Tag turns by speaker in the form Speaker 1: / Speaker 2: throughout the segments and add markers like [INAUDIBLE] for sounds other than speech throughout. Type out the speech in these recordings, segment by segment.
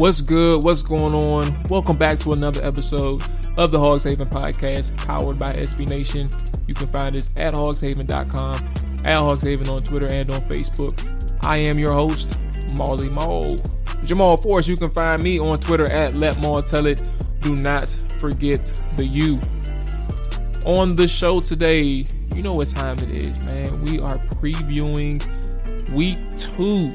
Speaker 1: What's good? What's going on? Welcome back to another episode of the Hogs Haven podcast, powered by SB Nation. You can find us at hogshaven.com, at hogshaven on Twitter and on Facebook. I am your host, Marley Maul. Jamual Forrest, you can find me on Twitter at Let Maul Tell It. Do not forget the U. On the show today, you know what time it is, man. We are previewing week two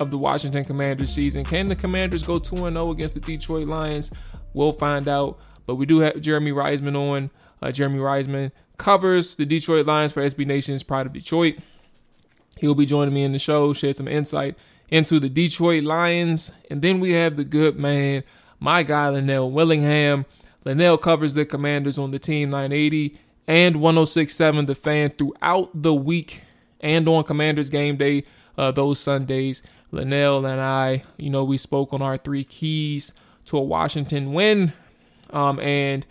Speaker 1: of the Washington Commanders season. Can the Commanders go 2 0 against the Detroit Lions? We'll find out. But we do have Jeremy Reisman on. Uh, Jeremy Reisman covers the Detroit Lions for SB Nation's Pride of Detroit. He'll be joining me in the show, shed some insight into the Detroit Lions. And then we have the good man, my guy, Lynnell Willingham. Lynnell covers the Commanders on the Team 980 and 1067 The Fan throughout the week and on Commanders game day uh, those Sundays. Lynnell and I, you know, we spoke on our three keys to a Washington win, um, and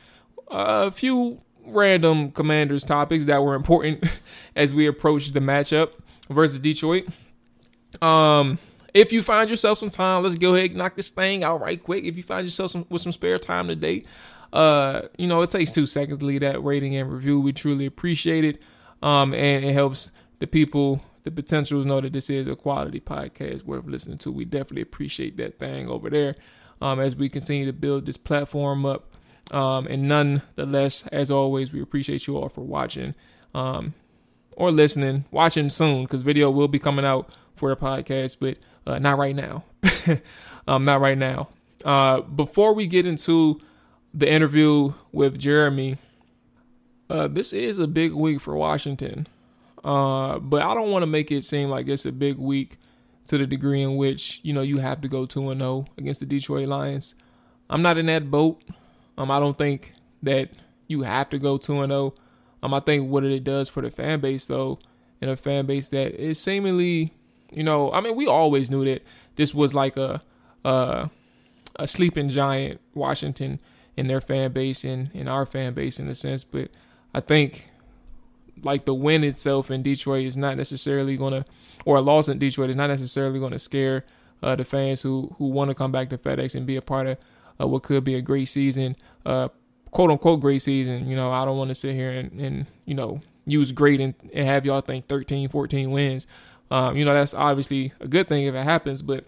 Speaker 1: a few random Commanders topics that were important [LAUGHS] as we approached the matchup versus Detroit. Um, if you find yourself some time, let's go ahead and knock this thing out right quick. If you find yourself some, with some spare time today, uh, you know, it takes two seconds to leave that rating and review. We truly appreciate it. Um, and it helps the people the potentials know that this is a quality podcast worth listening to. We definitely appreciate that thing over there um, as we continue to build this platform up. Um, and nonetheless, as always, we appreciate you all for watching um, or listening, watching soon because video will be coming out for the podcast, but uh, not right now. [LAUGHS] um, not right now. Uh, before we get into the interview with Jeremy, uh, this is a big week for Washington. Uh, but I don't want to make it seem like it's a big week to the degree in which you know you have to go two and zero oh against the Detroit Lions. I'm not in that boat. Um, I don't think that you have to go two and zero. Oh. Um, I think what it does for the fan base though, in a fan base that is seemingly, you know, I mean, we always knew that this was like a a, a sleeping giant, Washington, in their fan base and in our fan base in a sense. But I think like the win itself in Detroit is not necessarily to, or a loss in Detroit is not necessarily to scare uh, the fans who who want to come back to FedEx and be a part of uh, what could be a great season, uh, quote unquote great season. You know, I don't want to sit here and, and you know use great and, and have y'all think 13, 14 wins. Um, you know, that's obviously a good thing if it happens, but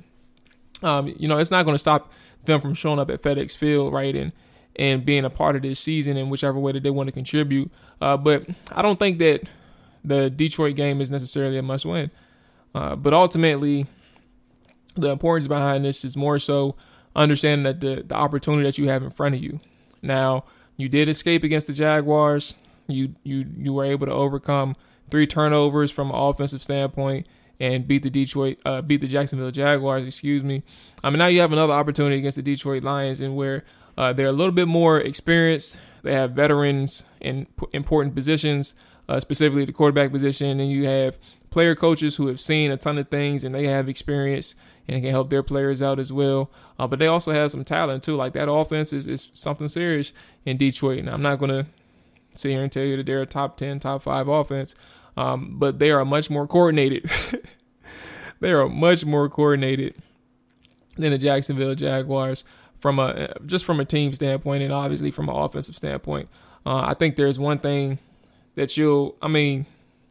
Speaker 1: um, you know, it's not going to stop them from showing up at FedEx Field, right? And and being a part of this season in whichever way that they want to contribute. Uh, but I don't think that the Detroit game is necessarily a must win. Uh, but ultimately, the importance behind this is more so understanding that the, the opportunity that you have in front of you. Now, you did escape against the Jaguars. You you you were able to overcome three turnovers from an offensive standpoint and beat the Detroit, uh, beat the Jacksonville Jaguars. Excuse me. I mean, now you have another opportunity against the Detroit Lions, and where uh, they're a little bit more experienced. They have veterans in important positions, uh, specifically the quarterback position, and you have player coaches who have seen a ton of things and they have experience and can help their players out as well. Uh, but they also have some talent too. Like that offense is, is something serious in Detroit. And I'm not going to sit here and tell you that they're a top 10, top five offense, um, but they are much more coordinated. [LAUGHS] they are much more coordinated than the Jacksonville Jaguars from a just from a team standpoint and obviously from an offensive standpoint. Uh, I think there's one thing that you'll. I mean,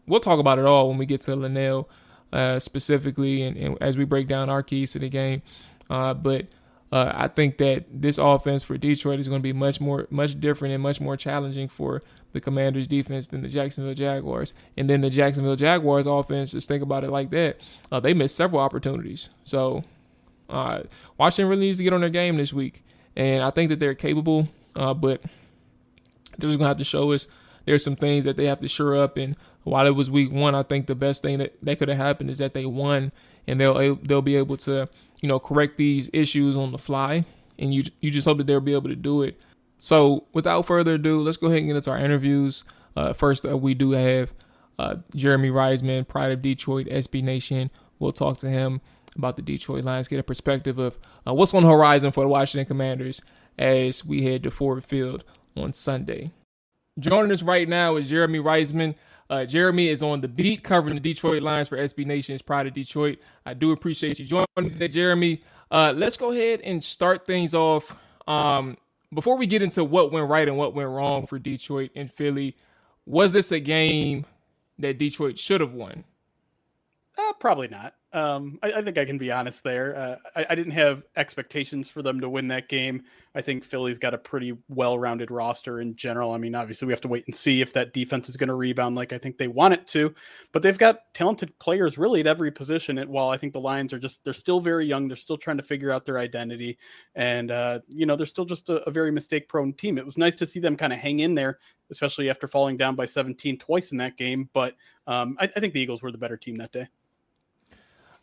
Speaker 1: we'll talk about it all when we get to Lynnell. uh, specifically, and, and, as we break down our keys to the game. Uh, but uh, I think that this offense for Detroit is going to be much more, much different and much more challenging for the Commanders' defense than the Jacksonville Jaguars. And then the Jacksonville Jaguars offense, just think about it like that. Uh, they missed several opportunities. So uh, Washington really needs to get on their game this week, and I think that they're capable. Uh, but they're just gonna have to show us there's some things that they have to shore up. And while it was week one, I think the best thing that, that could have happened is that they won, and they'll they'll be able to you know correct these issues on the fly. And you you just hope that they'll be able to do it. So without further ado, let's go ahead and get into our interviews. Uh, first, uh, we do have uh, Jeremy Reisman, Pride of Detroit, SB Nation. We'll talk to him about the Detroit Lions, get a perspective of uh, what's on the horizon for the Washington Commanders as we head to Ford Field on Sunday. Joining us right now is Jeremy Reisman. Uh, Jeremy is on the beat covering the Detroit Lions for SB Nation's Pride of Detroit. I do appreciate you joining me Jeremy. Uh, let's go ahead and start things off. Um, before we get into what went right and what went wrong for Detroit and Philly, was this a game that Detroit should have won?
Speaker 2: Uh, probably not. Um, I, I, think I can be honest there. Uh, I, I, didn't have expectations for them to win that game. I think Philly's got a pretty well-rounded roster in general. I mean, obviously we have to wait and see if that defense is going to rebound like I think they want it to. But they've got talented players really at every position. And while I think the Lions are just they're still very young, they're still trying to figure out their identity, and uh, you know they're still just a, a very mistake-prone team. It was nice to see them kind of hang in there, especially after falling down by 17 twice in that game. But um, I, I think the Eagles were the better team that day.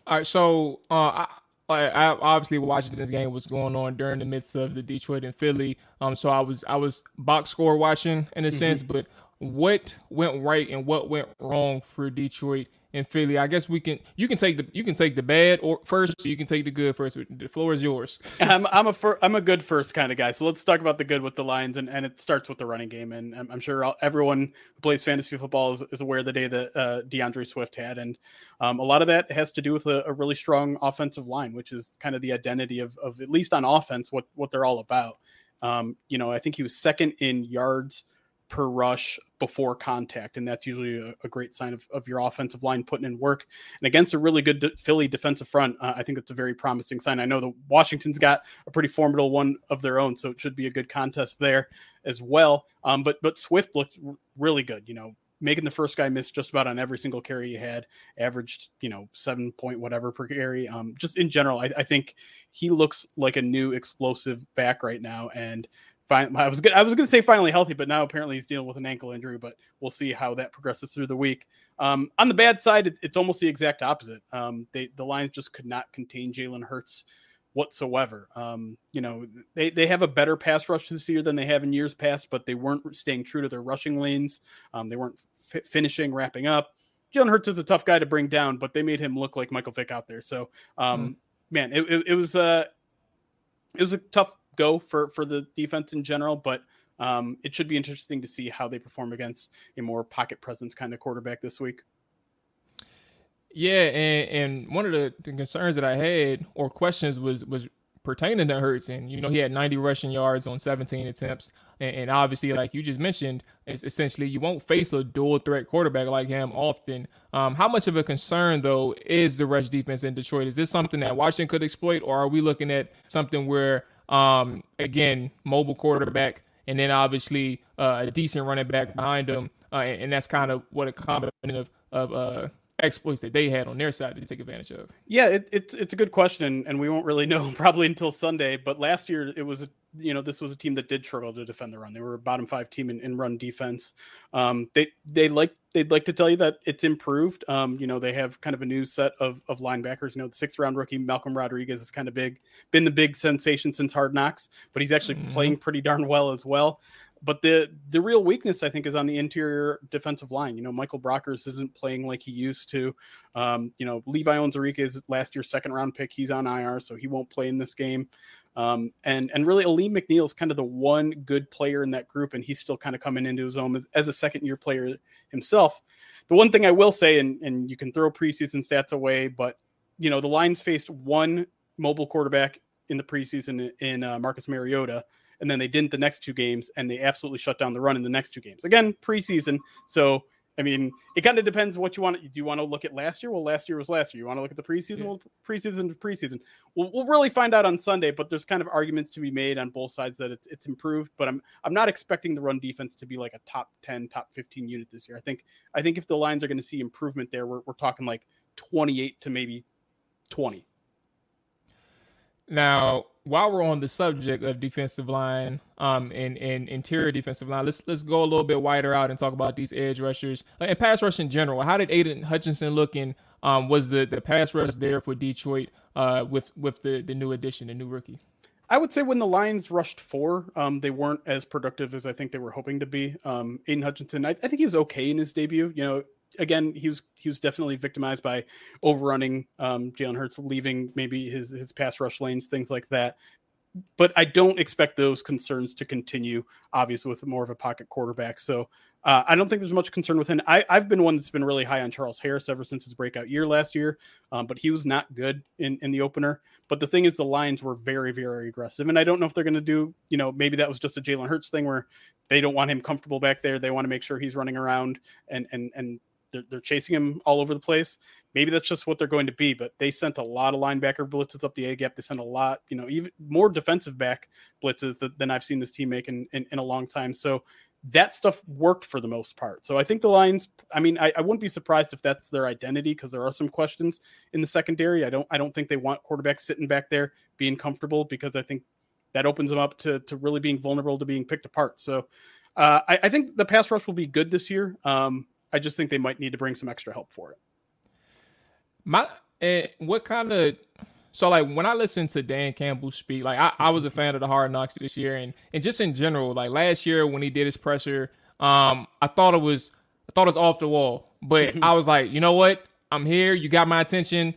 Speaker 1: All right, so uh, I, I obviously watching this game was going on during the midst of the Detroit and Philly. Um, so I was I was box score watching in a mm-hmm. sense, but what went right and what went wrong for Detroit in Philly. I guess we can you can take the you can take the bad or first, you can take the good first. The floor is yours.
Speaker 2: I'm I'm a fir- I'm a good first kind of guy. So let's talk about the good with the Lions, and, and it starts with the running game. And I'm, I'm sure everyone who plays fantasy football is, is aware of the day that uh, D'Andre Swift had, and um, a lot of that has to do with a, a, really strong offensive line, which is kind of the identity of of at least on offense what what they're all about. Um, you know, I think he was second in yards per rush before contact. And that's usually a, a, great sign of, of your offensive line putting in work. And against a really good de- Philly defensive front, uh, I think that's a very promising sign. I know the Washington's got a pretty formidable one of their own, so it should be a good contest there as well. Um, but but Swift looked really good. You know, making the first guy miss just about on every single carry he had, averaged, you know, seven point whatever per carry. Um, just in general, I, I, think he looks like a new explosive back right now. And fine. I was good. I was going to say finally healthy, but now apparently he's dealing with an ankle injury. But we'll see how that progresses through the week. Um, on the bad side, it, it's almost the exact opposite. Um, they the Lions just could not contain Jalen Hurts whatsoever. Um, you know, they they have a better pass rush this year than they have in years past, but they weren't staying true to their rushing lanes. Um, they weren't f- finishing, wrapping up. Jalen Hurts is a tough guy to bring down, but they made him look like Michael Vick out there. So, um, mm. man, it, it, it was uh, it was a tough go for for the defense in general, but um, it should be interesting to see how they perform against a more pocket presence kind of quarterback this week.
Speaker 1: Yeah, and, and one of the, the concerns that I had or questions was was pertaining to Hurts, and you know he had 90 rushing yards on 17 attempts, and, and, obviously, like you just mentioned, it's essentially you won't face a dual threat quarterback like him often. Um, how much of a concern though is the rush defense in Detroit? Is this something that Washington could exploit, or are we looking at something where um, again, mobile quarterback, and then obviously uh, a decent running back behind him, uh, and, that's kind of what a combination of of uh, exploits that they had on their side to take advantage of.
Speaker 2: Yeah, it, it's it's a good question, and we won't really [LAUGHS] know probably until Sunday. But last year, it was a, you know this was a team that did struggle to defend the run. They were a bottom five team in, in run defense. Um, they they like they'd like to tell you that it's improved. Um, you know, they have kind of a new set of, of linebackers. You know, the sixth round rookie Malcolm Rodriguez is kind of big, been the big sensation since Hard Knocks, but he's actually mm-hmm. playing pretty darn well as well. But the the real weakness, I think, is on the interior defensive line. You know, Michael Brockers isn't playing like he used to. Um, you know, Levi Onwuzurike is last year's second round pick. He's on IR, so he won't play in this game. Um, and and really, Alim McNeill is kind of the one good player in that group, and he's still kind of coming into his own as, as a second year player himself. The one thing I will say, and and you can throw preseason stats away, but you know the Lions faced one mobile quarterback in the preseason in uh, Marcus Mariota, and then they didn't the next two games, and they absolutely shut down the run in the next two games. Again, preseason, so I mean, it kind of depends what you want. Do you want to look at last year? Well, last year was last year. You want to look at the preseason? Yeah. Well, preseason to preseason. We'll, we'll really find out on Sunday. But there's kind of arguments to be made on both sides that it's it's improved. But I'm I'm not expecting the run defense to be like a top ten, top fifteen unit this year. I think I think if the lines are going to see improvement there, we're we're talking like 28 to maybe 20.
Speaker 1: Now, while we're on the subject of defensive line, um, and, and interior defensive line, let's let's go a little bit wider out and talk about these edge rushers and pass rush in general. How did Aidan Hutchinson look in? Um, was the the pass rush there for Detroit uh, with with the the new addition, the new rookie?
Speaker 2: I would say when the Lions rushed four, um, they weren't as productive as I think they were hoping to be. Um, Aidan Hutchinson, I, I, think he was okay in his debut. You know, again, he was he was definitely victimized by overrunning um, Jalen Hurts, leaving maybe his his pass rush lanes, things like that. But I don't expect those concerns to continue. Obviously, with more of a pocket quarterback, so uh, I don't think there's much concern with him. I, have been one that's been really high on Charles Harris ever since his breakout year last year, um, but he was not good in, in the opener. But the thing is, the Lions were very, very aggressive, and I don't know if they're going to do. You know, maybe that was just a Jalen Hurts thing where they don't want him comfortable back there. They want to make sure he's running around and and and they're, they're chasing him all over the place. Maybe that's just what they're going to be, but they sent a lot of linebacker blitzes up the A gap. They sent a lot, you know, even more defensive back blitzes than I've seen this team make in, in, in a long time. So that stuff worked for the most part. So I think the Lions, I mean, I, I wouldn't be surprised if that's their identity because there are some questions in the secondary. I don't I don't think they want quarterbacks sitting back there being comfortable because I think that opens them up to, to really being vulnerable to being picked apart. So uh, I, I, think the pass rush will be good this year. Um, I just think they might need to bring some extra help for it.
Speaker 1: My and what kind of so like when I listen to Dan Campbell speak, like I, I was a fan of the hard knocks this year and and just in general, like last year when he did his pressure, um, I thought it was I thought it was off the wall. But I was like, you know what? I'm here, you got my attention,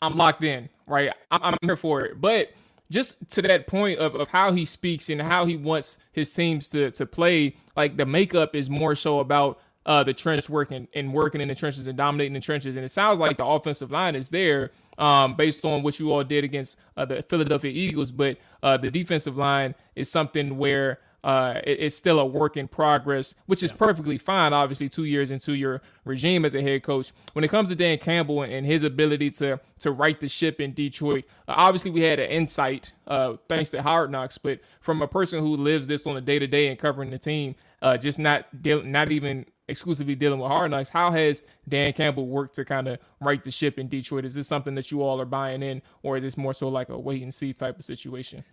Speaker 1: I'm locked in, right? I'm, I'm here for it. But just to that point of, of how he speaks and how he wants his teams to to play, like the makeup is more so about uh, the trench work and, working in the trenches and dominating the trenches. And it sounds like the offensive line is there um, based on what you all did against uh, the Philadelphia Eagles. But uh, the defensive line is something where uh, it, it's still a work in progress, which is perfectly fine, obviously, two years into your regime as a head coach. When it comes to Dan Campbell and, his ability to to right the ship in Detroit, uh, obviously we had an insight uh, thanks to Hard Knocks, but from a person who lives this on a day to day and covering the team, uh, just not not even exclusively dealing with hard knocks. How has Dan Campbell worked to kind of right the ship in Detroit? Is this something that you all are buying in, or is this more so like a wait and see type of situation?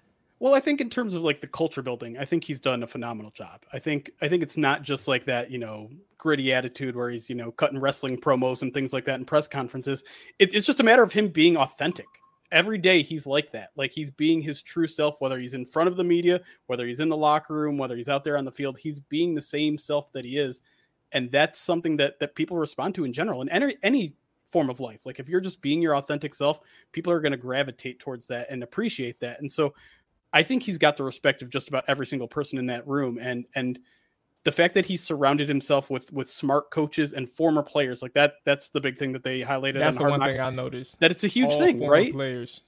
Speaker 2: Well, I think in terms of like the culture building, I think he's done a phenomenal job. I think I think it's not just like that, you know, gritty attitude where he's you know cutting wrestling promos and things like that in press conferences. It, it's just a matter of him being authentic. Every day he's like that, like he's being his true self. Whether he's in front of the media, whether he's in the locker room, whether he's out there on the field, he's being the same self that he is and that's something that that people respond to in general in any any form of life. Like if you're just being your authentic self people are going to gravitate towards that and appreciate that. And so i think he's got the respect of just about every single person in that room. And and the fact that he surrounded himself with with smart coaches and former players like that that's the big thing that they highlighted
Speaker 1: that's
Speaker 2: the
Speaker 1: one
Speaker 2: Knocks,
Speaker 1: thing i noticed.
Speaker 2: That it's a huge All thing right?
Speaker 1: players.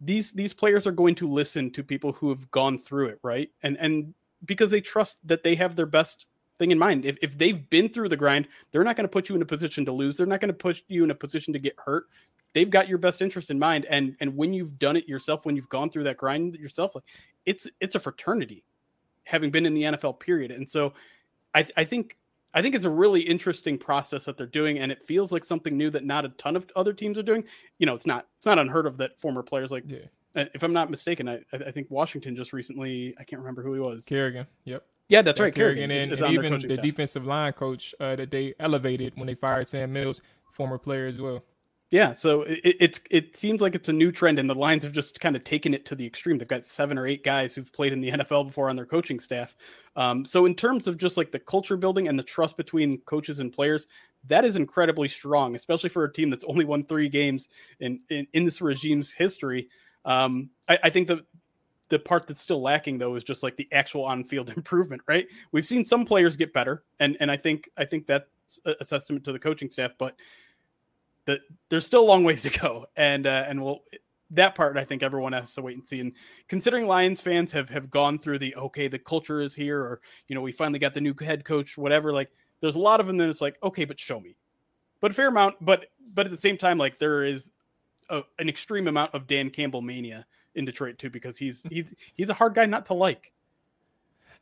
Speaker 2: These these players are going to listen to people who have gone through it right? And and because they trust that they have their best thing in mind. If, if they've been through the grind, they're not going to put you in a position to lose. They're not going to put you in a position to get hurt. They've got your best interest in mind. And and when you've done it yourself, when you've gone through that grind yourself, like it's it's a fraternity, having been in the NFL period. And so, I I think I think it's a really interesting process that they're doing, and it feels like something new that not a ton of other teams are doing. You know, it's not it's not unheard of that former players like, yeah. Uh, if I'm not mistaken, I I think Washington just recently I can't remember who he was.
Speaker 1: Kerrigan. Yep.
Speaker 2: Yeah, that's right.
Speaker 1: Kerrigan, and, and even the staff. defensive line coach uh, that they elevated when they fired Sam Mills, former player as well.
Speaker 2: Yeah, so it, it's it seems like it's a new trend, and the Lions have just kind of taken it to the extreme. They've got seven or eight guys who've played in the NFL before on their coaching staff. Um, so in terms of just like the culture building and the trust between coaches and players, that is incredibly strong, especially for a team that's only won three games in in, in this regime's history. Um, I, I, think that the part that's still lacking though is just like the actual on-field [LAUGHS] improvement, right? We've seen some players get better, and and I think I think that's a testament to the coaching staff, but the, there's still a long ways to go, and uh, and we'll that part I think everyone has to wait and see. And considering Lions fans have have gone through the okay, the culture is here, or you know we finally got the new head coach, whatever, like there's a lot of them that it's like, okay, but show me. But a fair amount, but but at the same time, like there is a, an extreme amount of Dan Campbell mania in Detroit too, because he's [LAUGHS] he's he's a hard guy not to like.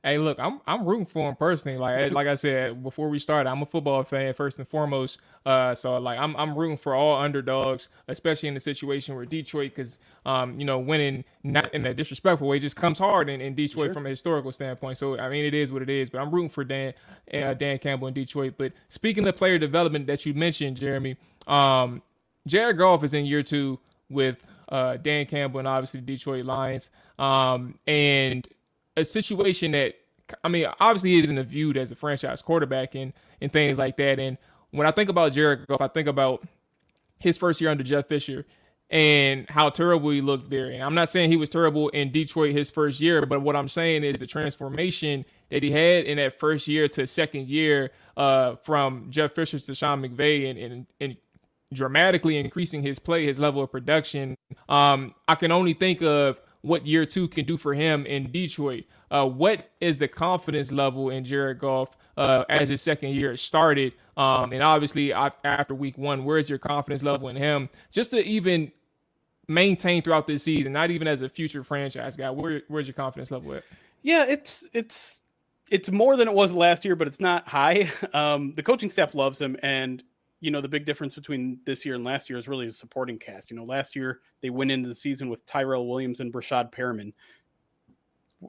Speaker 1: Hey, look, I'm I'm rooting for him personally. Like like I said before we started, I'm a football fan first and foremost. Uh, so like I'm I'm rooting for all underdogs, especially in the situation where Detroit, because um you know winning not in a disrespectful way just comes hard in, in Detroit sure. from a historical standpoint. So I mean it is what it is. But I'm rooting for Dan uh, Dan Campbell in Detroit. But speaking of player development that you mentioned, Jeremy, um, Jared Goff is in year two with uh, Dan Campbell and obviously the Detroit Lions. Um, and a situation that I mean, obviously isn't viewed as a franchise quarterback and and things like that. And when I think about Jared Goff, I think about his first year under Jeff Fisher and how terrible he looked there. And I'm not saying he was terrible in Detroit his first year, but what I'm saying is the transformation that he had in that first year to second year uh, from Jeff Fisher to Sean McVay and, and, and dramatically increasing his play, his level of production. Um, I can only think of what year two can do for him in Detroit. Uh, what is the confidence level in Jared Goff uh, as his second year started? Um, and obviously after week one, where's your confidence level in him? Just to even maintain throughout this season, not even as a future franchise guy. Where, where's your confidence level at?
Speaker 2: Yeah, it's it's it's more than it was last year, but it's not high. [LAUGHS] Um, the coaching staff loves him, and you know the big difference between this year and last year is really his supporting cast. You know, last year they went into the season with Tyrell Williams and Breshad Perriman.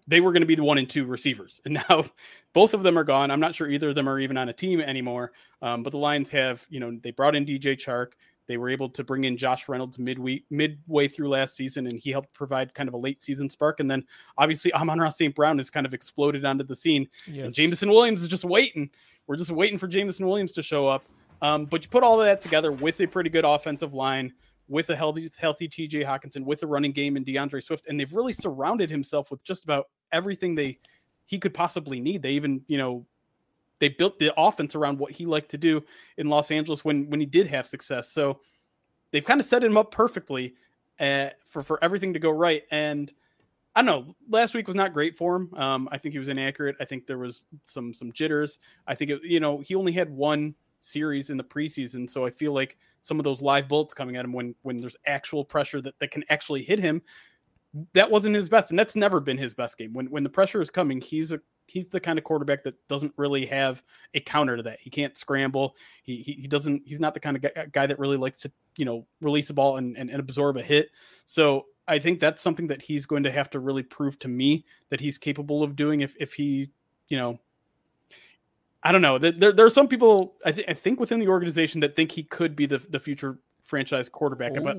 Speaker 2: They were going to be the one and two receivers, [LAUGHS] and now both of them are gone. I'm not sure either of them are even on a team anymore. Um, but the Lions have, you know, they brought in DJ Chark. They were able to bring in Josh Reynolds midweek, midway through last season, and he helped provide kind of a late season spark. And then obviously Amon-Ra St. Brown has kind of exploded onto the scene. Yes. And Jameson Williams is just waiting. We're just waiting for Jameson Williams to show up. Um, but you put all of that together with a pretty good offensive line, with a healthy, healthy TJ Hockenson, with a running game in D'Andre Swift, and they've really surrounded himself with just about everything they he could possibly need. They even, you know, they built the offense around what he liked to do in Los Angeles when when he did have success. So they've kind of set him up perfectly uh, for for everything to go right. And I don't know. Last week was not great for him. Um, I think he was inaccurate. I think there was some some jitters. I think it, you know he only had one series in the preseason. So I feel like some of those live bolts coming at him when when there's actual pressure that, that can actually hit him, that wasn't his best. And that's never been his best game. When when the pressure is coming, he's a he's the kind of quarterback that doesn't really have a counter to that. He can't scramble. He he, he doesn't he's not the kind of guy, guy, that really likes to, you know, release a ball and, and, and absorb a hit. So I think that's something that he's going to have to really prove to me that he's capable of doing if if he, you know, I don't know. There, there are some people I, th- I think within the organization that think he could be the, the future franchise quarterback, Ooh. but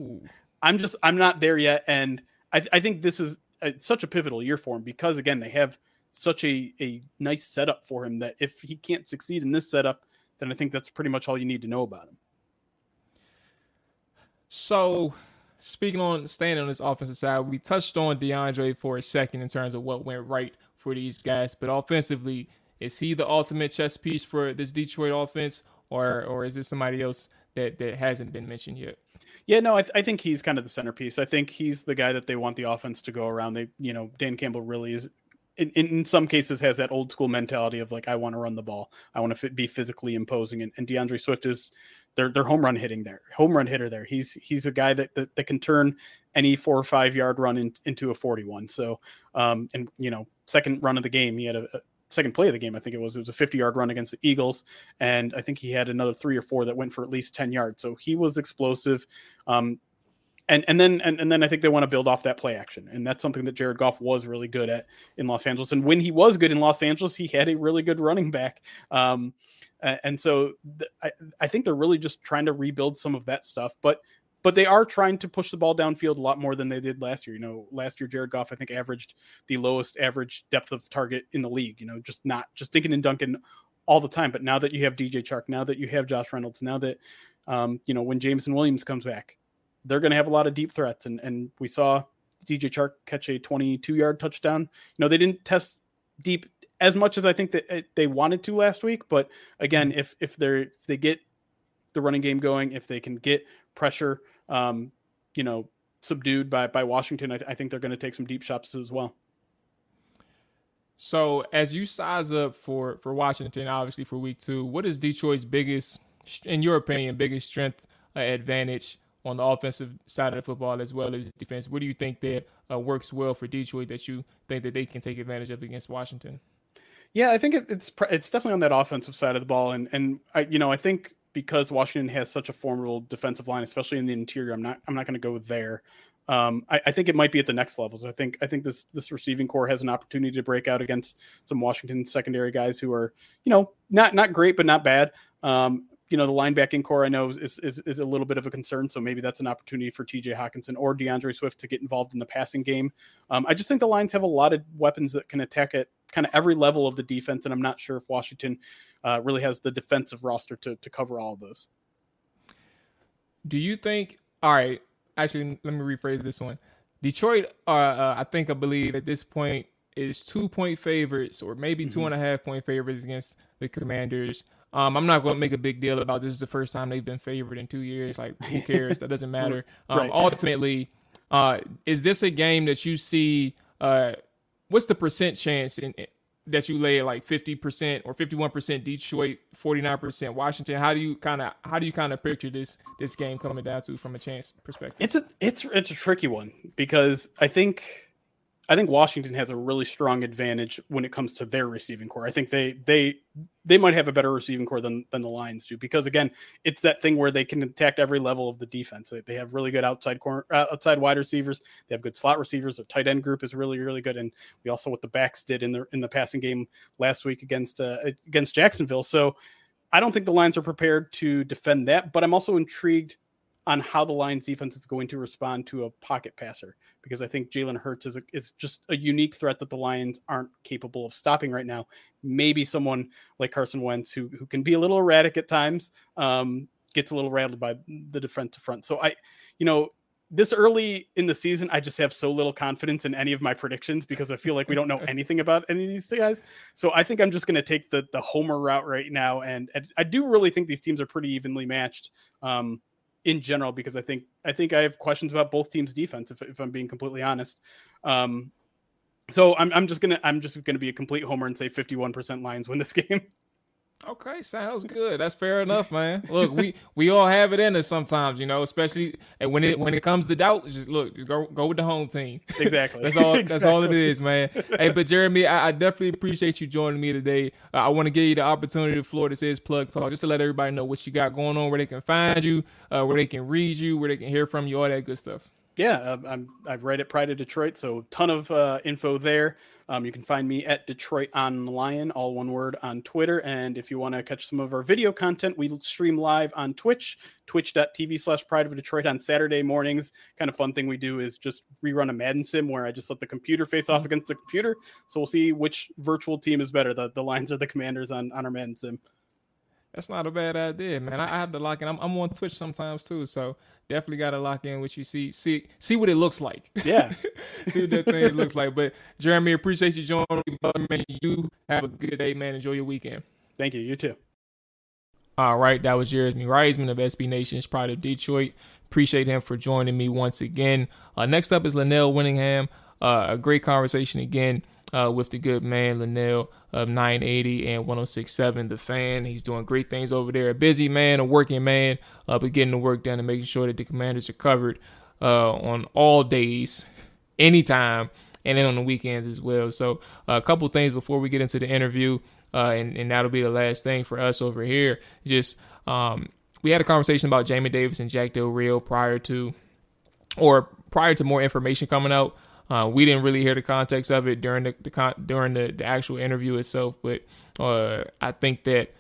Speaker 2: I'm just I'm not there yet, and I, I think this is a, such a pivotal year for him because again they have such a a nice setup for him that if he can't succeed in this setup, then I think that's pretty much all you need to know about him.
Speaker 1: So, speaking on staying on this offensive side, we touched on D'Andre for a second in terms of what went right for these guys, but offensively is he the ultimate chess piece for this Detroit offense, or or is this somebody else that that hasn't been mentioned yet?
Speaker 2: Yeah, no, I, th- I think he's kind of the centerpiece. I think he's the guy that they want the offense to go around. They, you know, Dan Campbell really is in, in some cases has that old school mentality of like I want to run the ball, I want to f- be physically imposing, and, and D'Andre Swift is their their home run hitting there, home run hitter there. He's he's a guy that that, that can turn any four or five yard run in, into a forty one. So, um, and you know, second run of the game, he had a second play of the game. I think it was it was a 50 yard run against the Eagles, and I think he had another three or four that went for at least 10 yards. So he was explosive. Um, and and then and, and then I think they want to build off that play action, and that's something that Jared Goff was really good at in Los Angeles. And when he was good in Los Angeles, he had a really good running back. Um, and so th- I, I think they're really just trying to rebuild some of that stuff. But but they are trying to push the ball downfield a lot more than they did last year. You know, last year Jared Goff I think averaged the lowest average depth of target in the league. You know, just not just thinking and dunking all the time. But now that you have DJ Chark, now that you have Josh Reynolds, now that um, you know when Jameson Williams comes back, they're going to have a lot of deep threats. And and we saw DJ Chark catch a 22 yard touchdown. You know, they didn't test deep as much as I think that they wanted to last week. But again, mm-hmm. if if they're if they get the running game going, if they can get pressure, um, you know, subdued by by Washington, I, th- I think they're going to take some deep shots as well.
Speaker 1: So as you size up for for Washington, obviously for week two, what is Detroit's biggest, in your opinion, biggest strength uh, advantage on the offensive side of the football as well as defense? What do you think that uh, works well for Detroit that you think that they can take advantage of against Washington?
Speaker 2: Yeah, I think it, it's it's definitely on that offensive side of the ball, and and I you know I think because Washington has such a formidable defensive line, especially in the interior, I'm not I'm not going to go there. Um, I, I, think it might be at the next levels. I think I think this this receiving core has an opportunity to break out against some Washington secondary guys who are you know not not great but not bad. Um, you know the linebacking core I know is, is is a little bit of a concern, so maybe that's an opportunity for T.J. Hockenson or D'Andre Swift to get involved in the passing game. Um, I just think the Lions have a lot of weapons that can attack at kind of every level of the defense, and I'm not sure if Washington uh, really has the defensive roster to to cover all of those.
Speaker 1: Do you think? All right, actually, let me rephrase this one. Detroit, uh, uh, I think I believe at this point is two point favorites or maybe mm-hmm. two and a half point favorites against the Commanders. Um, I'm not going to make a big deal about this. Is the first time they've been favored in two years. Like, who [LAUGHS] cares? that doesn't matter. Um, right. Ultimately, uh, is this a game that you see? Uh, what's the percent chance in, that you lay like 50% or 51% Detroit, 49% Washington? How do you kind of how do you kind of picture this this game coming down to from a chance perspective?
Speaker 2: It's a it's it's a tricky one because I think I think Washington has a really strong advantage when it comes to their receiving core. I think they they they might have a better receiving core than than the Lions do because again, it's that thing where they can attack every level of the defense. They, they have really good outside corner uh, outside wide receivers. They have good slot receivers. Their tight end group is really really good, and we also what the backs did in the in the passing game last week against uh, against Jacksonville. So I don't think the Lions are prepared to defend that, but I'm also intrigued on how the Lions defense is going to respond to a pocket passer because I think Jalen Hurts is, a, is just a unique threat that the Lions aren't capable of stopping right now. Maybe someone like Carson Wentz, who, who can be a little erratic at times, um, gets a little rattled by the defensive front. So I, you know, this early in the season, I just have so little confidence in any of my predictions because I feel like we don't know [LAUGHS] anything about any of these guys. So I think I'm just going to take the the homer route right now, and, and, I do really think these teams are pretty evenly matched. Um, in general because I think I think I have questions about both teams' defense if, if I'm being completely honest. Um, so I'm I'm just gonna I'm just gonna be a complete homer and say 51% Lions win this [LAUGHS] game.
Speaker 1: Okay, sounds good. That's fair enough, man. Look, we we all have it in us sometimes, you know, especially when it when it comes to doubt. Just look, just go go with the home team. [LAUGHS]
Speaker 2: Exactly.
Speaker 1: that's all. Exactly. That's all it is, man. hey, but Jeremy, I, I definitely appreciate you joining me today. Uh, I want to give you the opportunity to floor this is plug talk, just to let everybody know what you got going on, where they can find you, uh, where they can read you, where they can hear from you, all that good stuff.
Speaker 2: Yeah, uh, I'm I write at Pride of Detroit, so ton of uh, info there. Um, you can find me at Detroit on Lion, all one word, on Twitter. And if you want to catch some of our video content, we stream live on Twitch, twitch.tv slash pride of Detroit on Saturday mornings. Kind of fun thing we do is just rerun a Madden sim where I just let the computer face off mm-hmm. against the computer. So we'll see which virtual team is better, the, the Lions or the Commanders on, on our Madden sim.
Speaker 1: That's not a bad idea, man. I, I have to lock in. I'm, I'm on Twitch sometimes too, so definitely got to lock in what you see, see, see what it looks like.
Speaker 2: Yeah, [LAUGHS]
Speaker 1: see what that thing looks like. But Jeremy, appreciate you joining me, brother, man. You have a good day, man. Enjoy your weekend.
Speaker 2: Thank you. You too.
Speaker 1: All right, that was Jeremy Reisman of SB Nation's Pride of Detroit. Appreciate him for joining me once again. Uh, next up is Lynnell Willingham. Uh, a great conversation again uh, with the good man Lynnell of 980 and 1067 The Fan. He's doing great things over there. A busy man, a working man, uh, but getting the work done and making sure that the commanders are covered uh, on all days, anytime, and then on the weekends as well. So, uh, a couple things before we get into the interview, uh, and, and that'll be the last thing for us over here. Just um, we had a conversation about Jamin Davis and Jack Del Rio prior to, or prior to more information coming out. Uh, we didn't really hear the context of it during the, the con- during the, the actual interview itself, but uh, I think that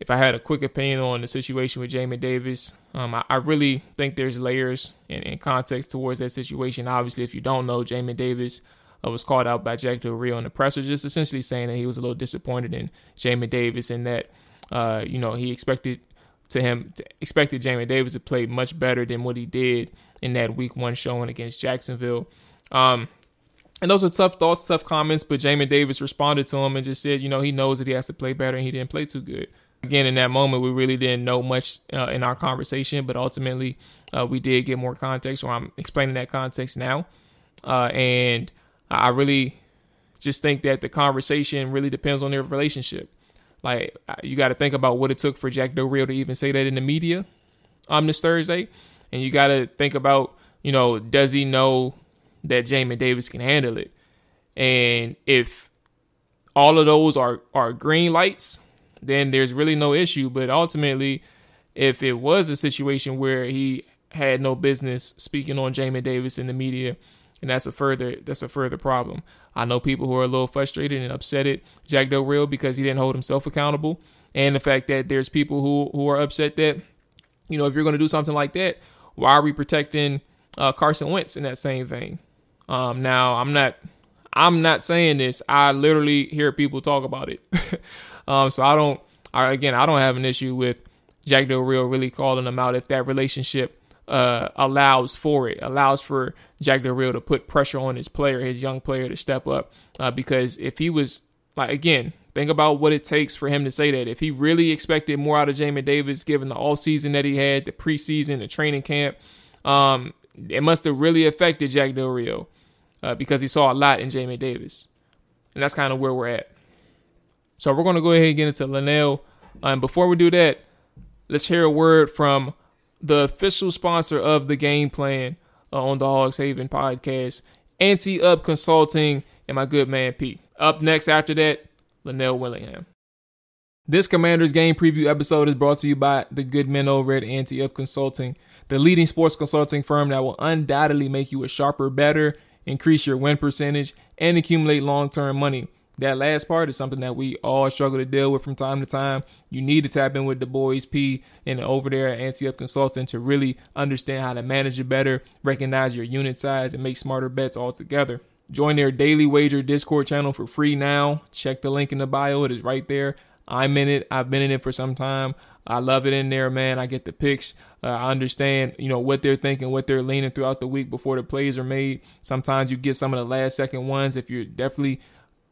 Speaker 1: if I had a quick opinion on the situation with Jamin Davis, um, I, I, really think there's layers and, context towards that situation. Obviously, if you don't know, Jamin Davis uh, was called out by Jack Del Rio in the presser, just essentially saying that he was a little disappointed in Jamin Davis and that uh, you know he expected to him to, expected Jamin Davis to play much better than what he did in that week one showing against Jacksonville. Um, and those are tough thoughts, tough comments, but Jamin Davis responded to him and just said, you know, he knows that he has to play better and he didn't play too good. Again, in that moment, we really didn't know much uh, in our conversation, but ultimately, uh, we did get more context, so I'm explaining that context now. Uh, and I really just think that the conversation really depends on their relationship. Like you got to think about what it took for Jack Del Rio to even say that in the media on this Thursday, and you got to think about you know does he know that Jamin Davis can handle it, and if all of those are are green lights, then there's really no issue. But ultimately, if it was a situation where he had no business speaking on Jamin Davis in the media, and that's a further that's a further problem. I know people who are a little frustrated and upset at Jack Del Rio because he didn't hold himself accountable, and the fact that there's people who who are upset that you know if you're going to do something like that, why are we protecting uh, Carson Wentz in that same vein? Um, now I'm not I'm not saying this. I literally hear people talk about it. [LAUGHS] um, so I don't. I, again, I don't have an issue with Jack Del Rio really calling them out if that relationship uh, allows for it, allows for Jack Del Rio to put pressure on his player, his young player, to step up. Uh, because if he was like again, think about what it takes for him to say that. If he really expected more out of Jamin Davis, given the all season that he had, the preseason, the training camp, um, it must have really affected Jack Del Rio uh, because he saw a lot in Jamin Davis, and that's kind of where we're at. So we're going to go ahead and get into Lynnell. And um, before we do that, let's hear a word from the official sponsor of the game plan uh, on the Hogs Haven podcast, Ante Up Consulting, and my good man Pete. Up next after that, Lynnell Willingham. This Commanders game preview episode is brought to you by the good men over at Ante Up Consulting, the leading sports consulting firm that will undoubtedly make you a sharper, better, increase your win percentage, and accumulate long term money. That last part is something that we all struggle to deal with from time to time. You need to tap in with the boys P and over there at Up Consulting to really understand how to manage it better, recognize your unit size, and make smarter bets altogether. Join their daily wager Discord channel for free now. Check the link in the bio, it is right there. I'm in it. I've been in it for some time. I love it in there, man. I get the picks. Uh, I understand, you know, what they're thinking, what they're leaning throughout the week before the plays are made. Sometimes you get some of the last second ones if you're definitely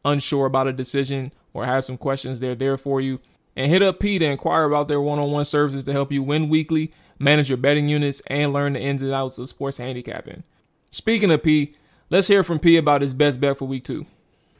Speaker 1: unsure about a decision or have some questions. They're there for you. And hit up P to inquire about their one-on-one services to help you win weekly, manage your betting units, and learn the ins and outs of sports handicapping. Speaking of P, let's hear from P about his best bet for week two.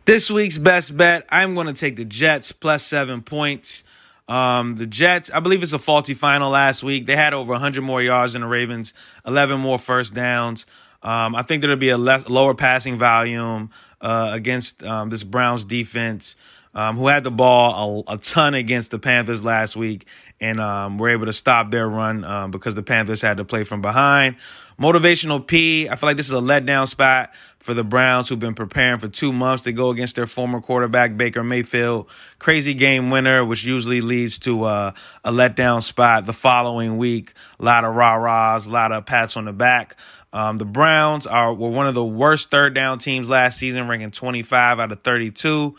Speaker 3: This week's best bet, I'm going to take the Jets plus seven points. Um, the Jets, I believe it's a faulty final last week. They had over 100 more yards than the Ravens, 11 more first downs. Um, I think there'll be a less, lower passing volume uh, against um, this Browns defense, um, who had the ball a, a, ton against the Panthers last week and um, were able to stop their run um, because the Panthers had to play from behind. Motivational P, I feel like this is a letdown spot for the Browns who've been preparing for two months to go against their former quarterback, Baker Mayfield. Crazy game winner, which usually leads to uh, a letdown spot the following week. A lot of rah-rahs, a lot of pats on the back. Um, the Browns are were one of the worst third down teams last season, ranking 25 out of 32.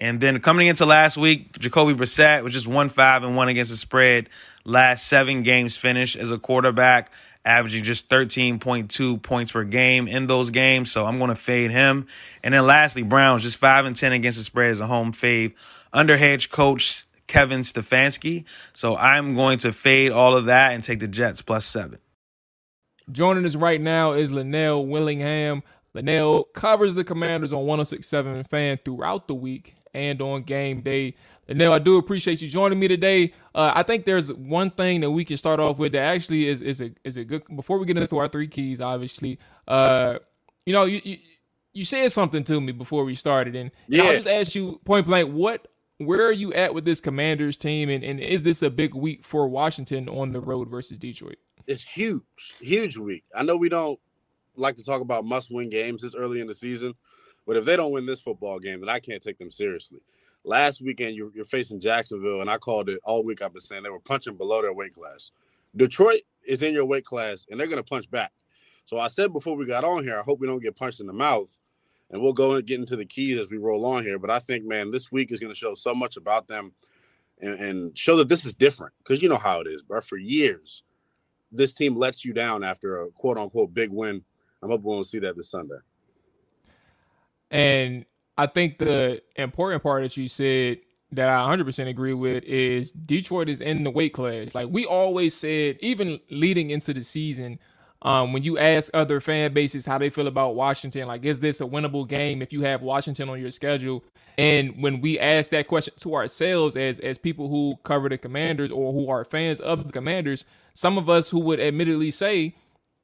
Speaker 3: And then coming into last week, Jacoby Brissett was just one five and one against the spread. Last seven games finished as a quarterback averaging just 13.2 points per game in those games. So I'm going to fade him. And then lastly, Browns just 5 and 10 against the spread as a home fave under head coach Kevin Stefanski. So I'm going to fade all of that and take the Jets plus seven.
Speaker 1: Joining us right now is Lynnell Willingham. Lynnell covers the Commanders on 1067 fan throughout the week and on game day. Lynnell, I do appreciate you joining me today. Uh, I think there's one thing that we can start off with that actually is is a is a good. Before we get into our three keys, obviously, uh, you know, you, you, you said something to me before we started, and, yeah. I'll just ask you point blank, what where are you at with this Commanders team, and, and is this a big week for Washington on the road versus Detroit?
Speaker 4: It's huge, huge week. I know we don't like to talk about must-win games this early in the season, but if they don't win this football game, then I can't take them seriously last weekend you're, you're facing Jacksonville, and I called it all week. I've been saying they were punching below their weight class. Detroit is in your weight class, and they're going to punch back. So I said before we got on here, I hope we don't get punched in the mouth, and we'll go and get into the keys as we roll on here. But I think, man, this week is going to show so much about them, and, and show that this is different because you know how it is, bro. For years, this team lets you down after a quote unquote big win. I'm hoping we'll see that this Sunday.
Speaker 1: And I think the important part that you said that I 100% agree with is Detroit is in the weight class. Like we always said, even leading into the season, um, when you ask other fan bases how they feel about Washington, like, is this a winnable game if you have Washington on your schedule? And when we ask that question to ourselves as as people who cover the Commanders or who are fans of the Commanders, some of us who would admittedly say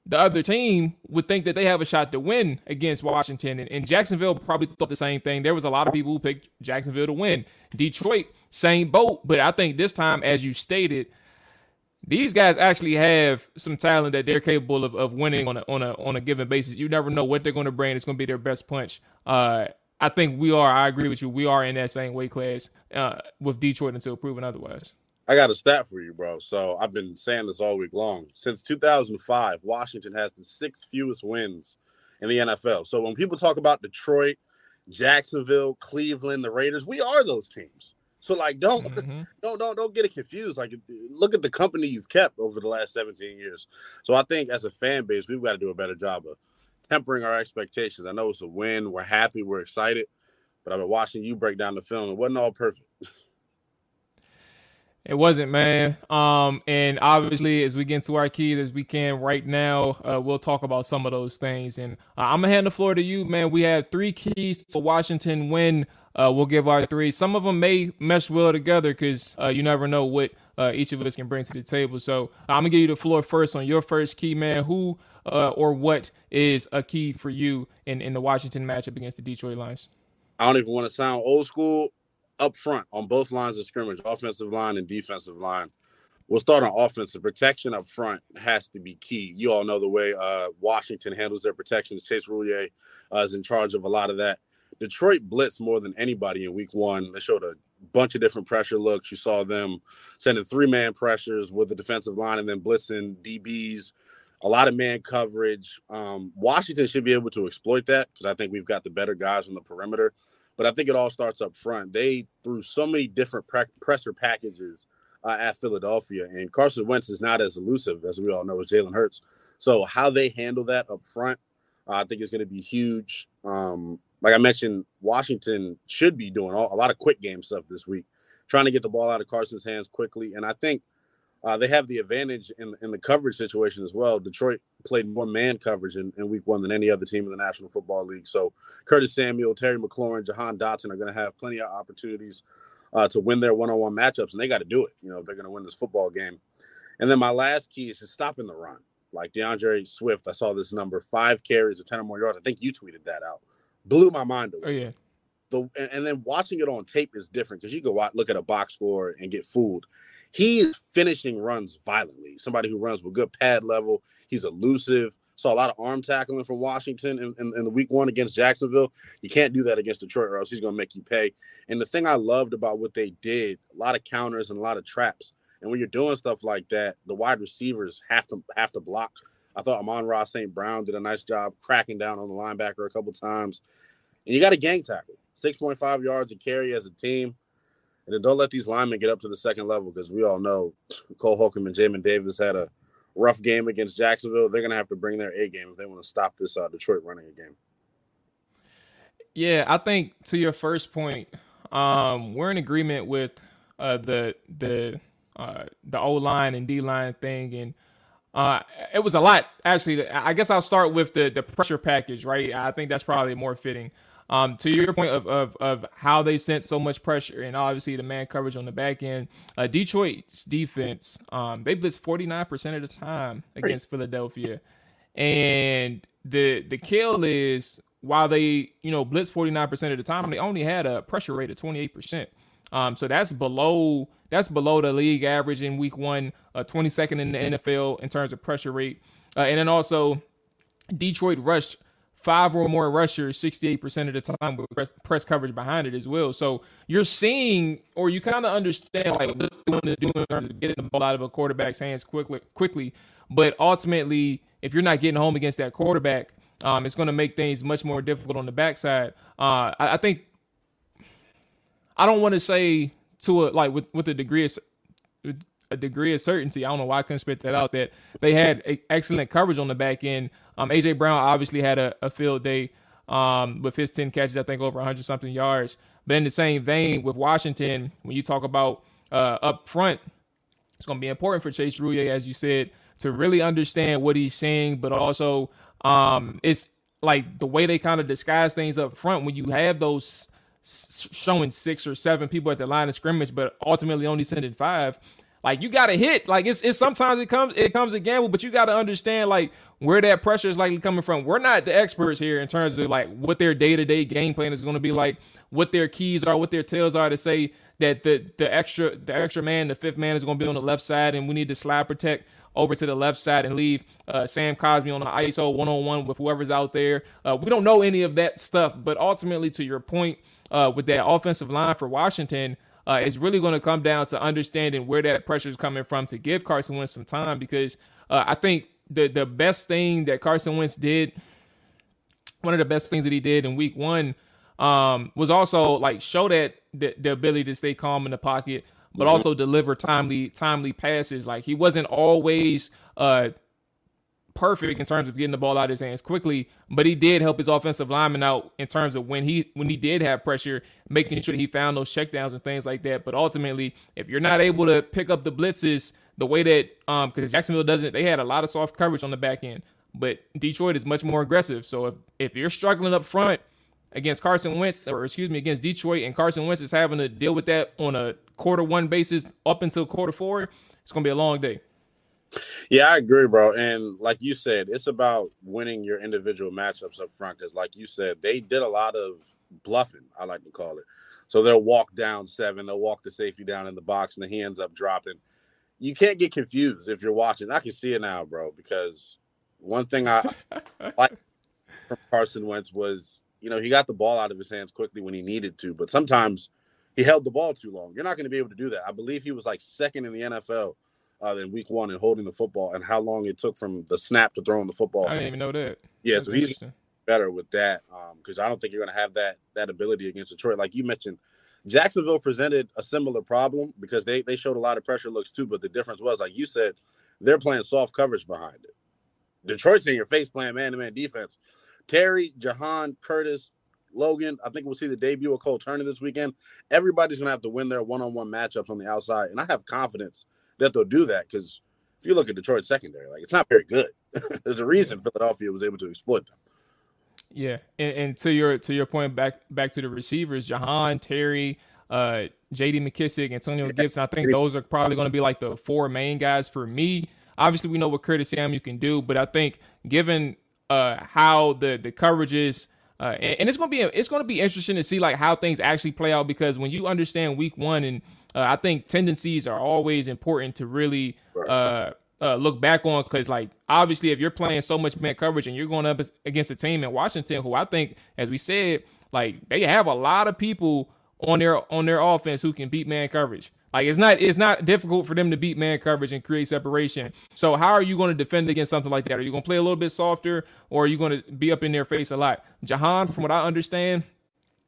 Speaker 1: the other team would think that they have a shot to win against Washington. And, and, Jacksonville probably thought the same thing. There was a lot of people who picked Jacksonville to win. Detroit, same boat. But I think this time, as you stated, these guys actually have some talent that they're capable of, of winning on a on a on a given basis. You never know what they're going to bring. It's going to be their best punch. Uh, I think we are. I agree with you. We are in that same weight class uh, with Detroit until proven otherwise.
Speaker 4: I got a stat for you, bro. So I've been saying this all week long. Since 2005, Washington has the sixth fewest wins in the NFL. So when people talk about Detroit, Jacksonville, Cleveland, the Raiders, we are those teams. So like, don't [LAUGHS] mm-hmm. don't don't don't get it confused. Like, look at the company you've kept over the last 17 years. So I think as a fan base, we've got to do a better job of tempering our expectations. I know it's a win. We're happy. We're excited. But I've been watching you break down the film. It wasn't all perfect.
Speaker 1: It wasn't, man. Um, and obviously, as we get into our keys as we can right now, uh, we'll talk about some of those things. And uh, I'm gonna hand the floor to you, man. We have three keys for Washington win. Uh, we'll give our three. Some of them may mesh well together because uh, you never know what uh, each of us can bring to the table. So I'm gonna give you the floor first on your first key, man. Who uh, or what is a key for you in in the Washington matchup against the Detroit Lions?
Speaker 4: I don't even want to sound old school up front on both lines of scrimmage, offensive line and defensive line. We'll start on offensive protection up front has to be key. You all know the way uh, Washington handles their protections. Chase Roullier uh, is in charge of a lot of that. Detroit blitzed more than anybody in week one. They showed a bunch of different pressure looks. You saw them sending three man pressures with the defensive line and then blitzing DBs, a lot of man coverage. Um, Washington should be able to exploit that because I think we've got the better guys on the perimeter. But I think it all starts up front. They threw so many different pre- presser packages uh, at Philadelphia, and Carson Wentz is not as elusive as we all know as Jalen Hurts. So how they handle that up front, uh, I think is going to be huge. Um, like I mentioned, Washington should be doing all, a lot of quick game stuff this week, trying to get the ball out of Carson's hands quickly. And I think uh, they have the advantage in in the coverage situation as well. Detroit played more man coverage in, in, week one than any other team in the National Football League. So Curtis Samuel, Terry McLaurin, Jahan Dotson are going to have plenty of opportunities uh, to win their one on one matchups, and they got to do it. You know, if they're going to win this football game. And then my last key is stopping the run. Like D'Andre Swift, I saw this number five carries, a 10 or more yards. I think you tweeted that out. Blew my mind away.
Speaker 1: Oh, yeah.
Speaker 4: The, and then watching it on tape is different because you go out, look at a box score and get fooled. He is finishing runs violently. Somebody who runs with good pad level. He's elusive. Saw a lot of arm tackling from Washington in, in, in, the week one against Jacksonville. You can't do that against Detroit, or else he's going to make you pay. And the thing I loved about what they did, a lot of counters and a lot of traps. And when you're doing stuff like that, the wide receivers have to have to block. I thought Amon-Ra St. Brown did a nice job cracking down on the linebacker a couple times. And you got a gang tackle, 6.5 yards a carry as a team. And then don't let these linemen get up to the second level because we all know Cole Holcomb and Jamin Davis had a rough game against Jacksonville. They're going to have to bring their A game if they want to stop this uh, Detroit running game.
Speaker 1: Yeah, I think to your first point, um, we're in agreement with uh, the the uh, the O line and D line thing, and uh, it was a lot actually. I guess I'll start with the the pressure package, right? I think that's probably more fitting. Um, to your point of, of, of how they sent so much pressure and obviously the man coverage on the back end, uh, Detroit's defense, um, they blitz 49% of the time against Philadelphia. And the the kill is while they, you know, blitz 49% of the time, they only had a pressure rate of 28%. Um, so that's below that's below the league average in week one, uh, 22nd in the NFL in terms of pressure rate. Uh, and then also Detroit rushed five or more rushers 68% of the time with press, press, coverage behind it as well. So you're seeing or you kind of understand like what they want to do in terms of getting the ball out of a quarterback's hands quickly quickly. But ultimately, if you're not getting home against that quarterback, um, it's going to make things much more difficult on the backside. Uh, I, I think I don't want to say to a like with with a degree of a degree of certainty. I don't know why I couldn't spit that out. That they had excellent coverage on the back end. Um, AJ Brown obviously had a, a field day um, with his 10 catches, I think over 100 something yards. But in the same vein with Washington, when you talk about uh, up front, it's going to be important for Chase Roullier, as you said, to really understand what he's saying, but also um, it's like the way they kind of disguise things up front when you have those showing six or seven people at the line of scrimmage, but ultimately only sending five. Like you got to hit. Like it's it's sometimes it comes it comes a gamble, but you got to understand like where that pressure is likely coming from. We're not the experts here in terms of like what their day to day game plan is going to be like, what their keys are, what their tails are to say that the the extra the extra man, the fifth man is going to be on the left side, and we need to slide protect over to the left side and leave uh, Sam Cosmi on the ISO one on one with whoever's out there. Uh, we don't know any of that stuff, but ultimately, to your point, uh, with that offensive line for Washington, uh, it's really going to come down to understanding where that pressure is coming from to give Carson Wentz some time because uh, I think the the best thing that Carson Wentz did, one of the best things that he did in Week One, um, was also like show that the, the ability to stay calm in the pocket but mm-hmm. also deliver timely timely passes. Like he wasn't always uh perfect in terms of getting the ball out of his hands quickly, but he did help his offensive lineman out in terms of when he when he did have pressure, making sure that he found those checkdowns and things like that. But ultimately, if you're not able to pick up the blitzes the way that um because Jacksonville doesn't, they had a lot of soft coverage on the back end, but Detroit is much more aggressive. So if if you're struggling up front against Carson Wentz, or excuse me, against Detroit, and Carson Wentz is having to deal with that on a quarter one basis up until quarter four, it's gonna be a long day.
Speaker 4: Yeah, I agree, bro. And like you said, it's about winning your individual matchups up front. Because, like you said, they did a lot of bluffing. I like to call it. So they'll walk down seven, they'll walk the safety down in the box, and the hands up dropping. You can't get confused if you're watching. I can see it now, bro. Because one thing I [LAUGHS] like from Carson Wentz was you know, he got the ball out of his hands quickly when he needed to, but sometimes he held the ball too long. You're not going to be able to do that. I believe he was like second in the NFL uh, in week one and holding the football and how long it took from the snap to throwing the football.
Speaker 1: I didn't even know that.
Speaker 4: Yeah, That's so he's better with that because um, I don't think you're going to have that that ability against Detroit. Like you mentioned, Jacksonville presented a similar problem because they they showed a lot of pressure looks too, but the difference was like you said, they're playing soft coverage behind it. Detroit's in your face playing man to man defense. Terry, Jahan, Curtis, Logan. I think we'll see the debut of Cole Turner this weekend. Everybody's gonna have to win their one-on-one matchups on the outside, and I have confidence that they'll do that because if you look at Detroit secondary, like it's not very good. [LAUGHS] There's a reason Philadelphia was able to exploit them.
Speaker 1: Yeah, and, and, to your to your point, back back to the receivers, Jahan, Terry, uh, J.D. McKissic, Antonio Gibson. I think those are probably going to be like the four main guys for me. Obviously, we know what Curtis Samuel can do, but I think given uh, how the the coverage is. Uh, and, and, it's gonna be it's gonna be interesting to see like how things actually play out because when you understand week one and uh, I think tendencies are always important to really uh, uh, look back on because like obviously if you're playing so much man coverage and you're going up against a team in Washington who I think as we said like they have a lot of people on their on their offense who can beat man coverage. Like it's not it's not difficult for them to beat man coverage and create separation. So how are you going to defend against something like that? Are you going to play a little bit softer, or are you going to be up in their face a lot? Jahan, from what I understand,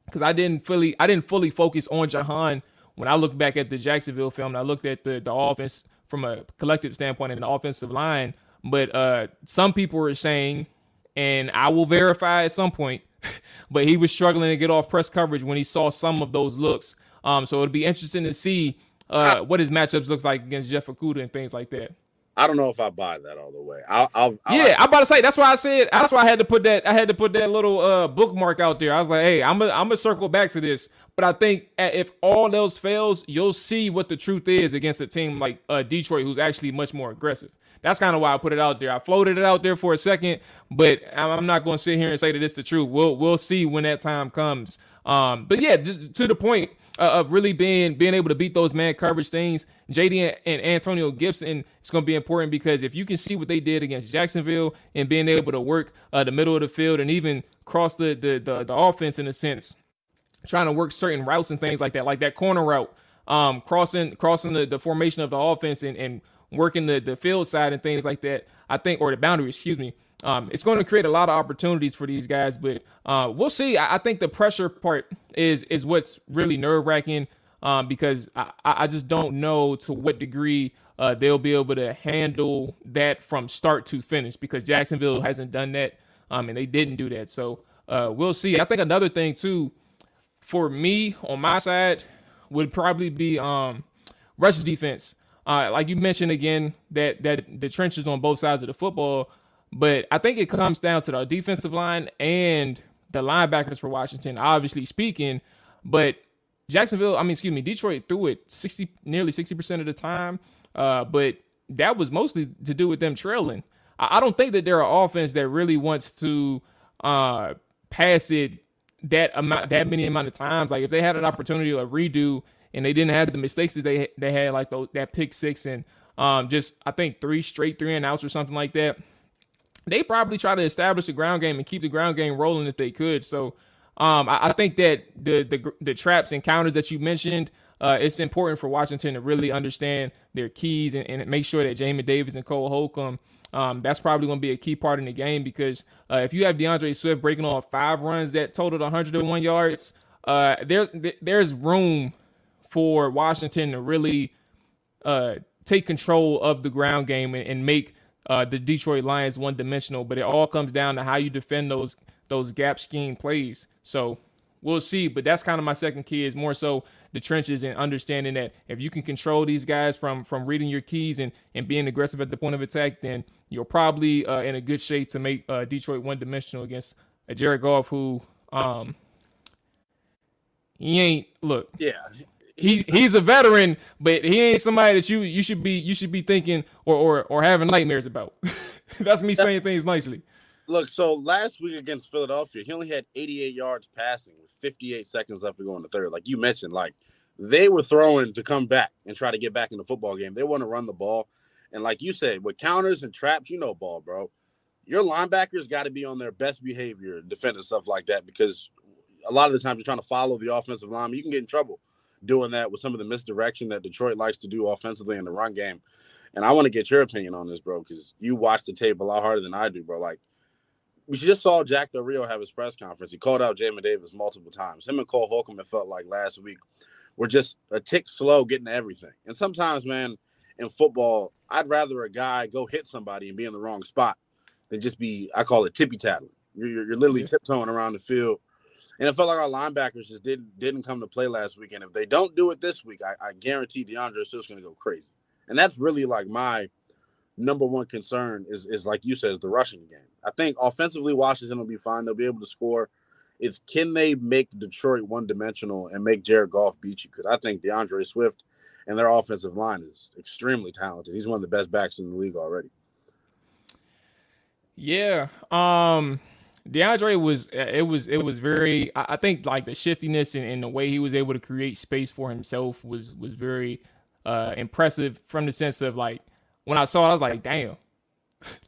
Speaker 1: because I didn't fully I didn't fully focus on Jahan when I look back at the Jacksonville film and I looked at the the offense from a collective standpoint and the offensive line. But uh, some people were saying, and I will verify at some point, [LAUGHS] but he was struggling to get off press coverage when he saw some of those looks. Um, so it'll be interesting to see uh, what his matchups looks like against Jeff Okudah and things like that.
Speaker 4: I don't know if I buy that all the way. I'll, I'll,
Speaker 1: I'll yeah, I'm about to say that's why I said that's why I had to put that I had to put that little uh, bookmark out there. I was like, hey, I'm gonna I'm gonna circle back to this. But I think if all else fails, you'll see what the truth is against a team like uh, Detroit, who's actually much more aggressive. That's kind of why I put it out there. I floated it out there for a second, but I'm not going to sit here and say that it's the truth. We'll we'll see when that time comes. Um, but yeah, just to the point, uh, of really being being able to beat those man coverage things. JD and, Antonio Gibson is going to be important because if you can see what they did against Jacksonville and being able to work uh, the middle of the field and even cross the, the the the offense in a sense, trying to work certain routes and things like that, like that corner route, um, crossing crossing the, the formation of the offense and, and working the the field side and things like that. I think, or the boundary, excuse me. Um, it's going to create a lot of opportunities for these guys, but uh, we'll see. I, I, think the pressure part is is what's really nerve wracking um, because I, I just don't know to what degree uh, they'll be able to handle that from start to finish because Jacksonville hasn't done that um, and they didn't do that. So uh, we'll see. I think another thing too for me on my side would probably be um, rush defense. uh, like you mentioned again, that that the trenches on both sides of the football. But I think it comes down to the defensive line and the linebackers for Washington, obviously speaking. But Jacksonville, I mean, excuse me, Detroit threw it 60, nearly 60% of the time. Uh, but that was mostly to do with them trailing. I, I don't think that they're an offense that really wants to uh, pass it that amount, that many amount of times. Like if they had an opportunity to redo and they didn't have the mistakes that they they had, like those, that pick six and um, just I think three straight three and outs or something like that. They probably try to establish a ground game and keep the ground game rolling if they could. So um, I, I, think that the, the the traps and counters that you mentioned, uh, it's important for Washington to really understand their keys and, and make sure that Jamin Davis and Cole Holcomb um, that's probably going to be a key part in the game because uh, if you have D'Andre Swift breaking off five runs that totaled 101 yards, uh, there, there's room for Washington to really uh, take control of the ground game and, and make uh, the Detroit Lions one dimensional. But it all comes down to how you defend those those gap scheme plays. So we'll see. But that's kind of my second key is more so the trenches and understanding that if you can control these guys from from reading your keys and and being aggressive at the point of attack, then you're probably uh, in a good shape to make uh, Detroit one dimensional against a Jared Goff who um he ain't look
Speaker 4: yeah
Speaker 1: he he's a veteran, but he ain't somebody that you you should be you should be thinking or or or having nightmares about. [LAUGHS] That's me saying things nicely.
Speaker 4: Look, so last week against Philadelphia, he only had 88 yards passing 58 seconds left to go in the third. Like you mentioned, like they were throwing to come back and try to get back in the football game. They want to run the ball. And like you said, with counters and traps, you know ball, bro. Your linebackers got to be on their best behavior defending stuff like that because a lot of the time you're trying to follow the offensive line. You can get in trouble doing that with some of the misdirection that Detroit likes to do offensively in the run game. And I want to get your opinion on this, bro, because you watch the tape a lot harder than I do, bro. Like we just saw Jack Del Rio have his press conference. He called out Jamin Davis multiple times. Him and Cole Holcomb, it felt like last week, were just a tick slow getting to everything. And sometimes, man, in football, I'd rather a guy go hit somebody and be in the wrong spot than just be, I call it tippy tattling. You're, you're, you're literally yeah. tiptoeing around the field. And it felt like our linebackers just didn't didn't come to play last week. And if they don't do it this week, I, I guarantee is Swift's going to go crazy. And that's really like my number one concern is is like you said, is the rushing game. I think offensively, Washington will be fine. They'll be able to score. It's can they make Detroit one dimensional and make Jared Goff beat you? Because I think D'Andre Swift and their offensive line is extremely talented. He's one of the best backs in the league already.
Speaker 1: Yeah. Um D'Andre was it was it was very I think like the shiftiness and, and the way he was able to create space for himself was was very uh impressive from the sense of like when I saw it, I was like, damn.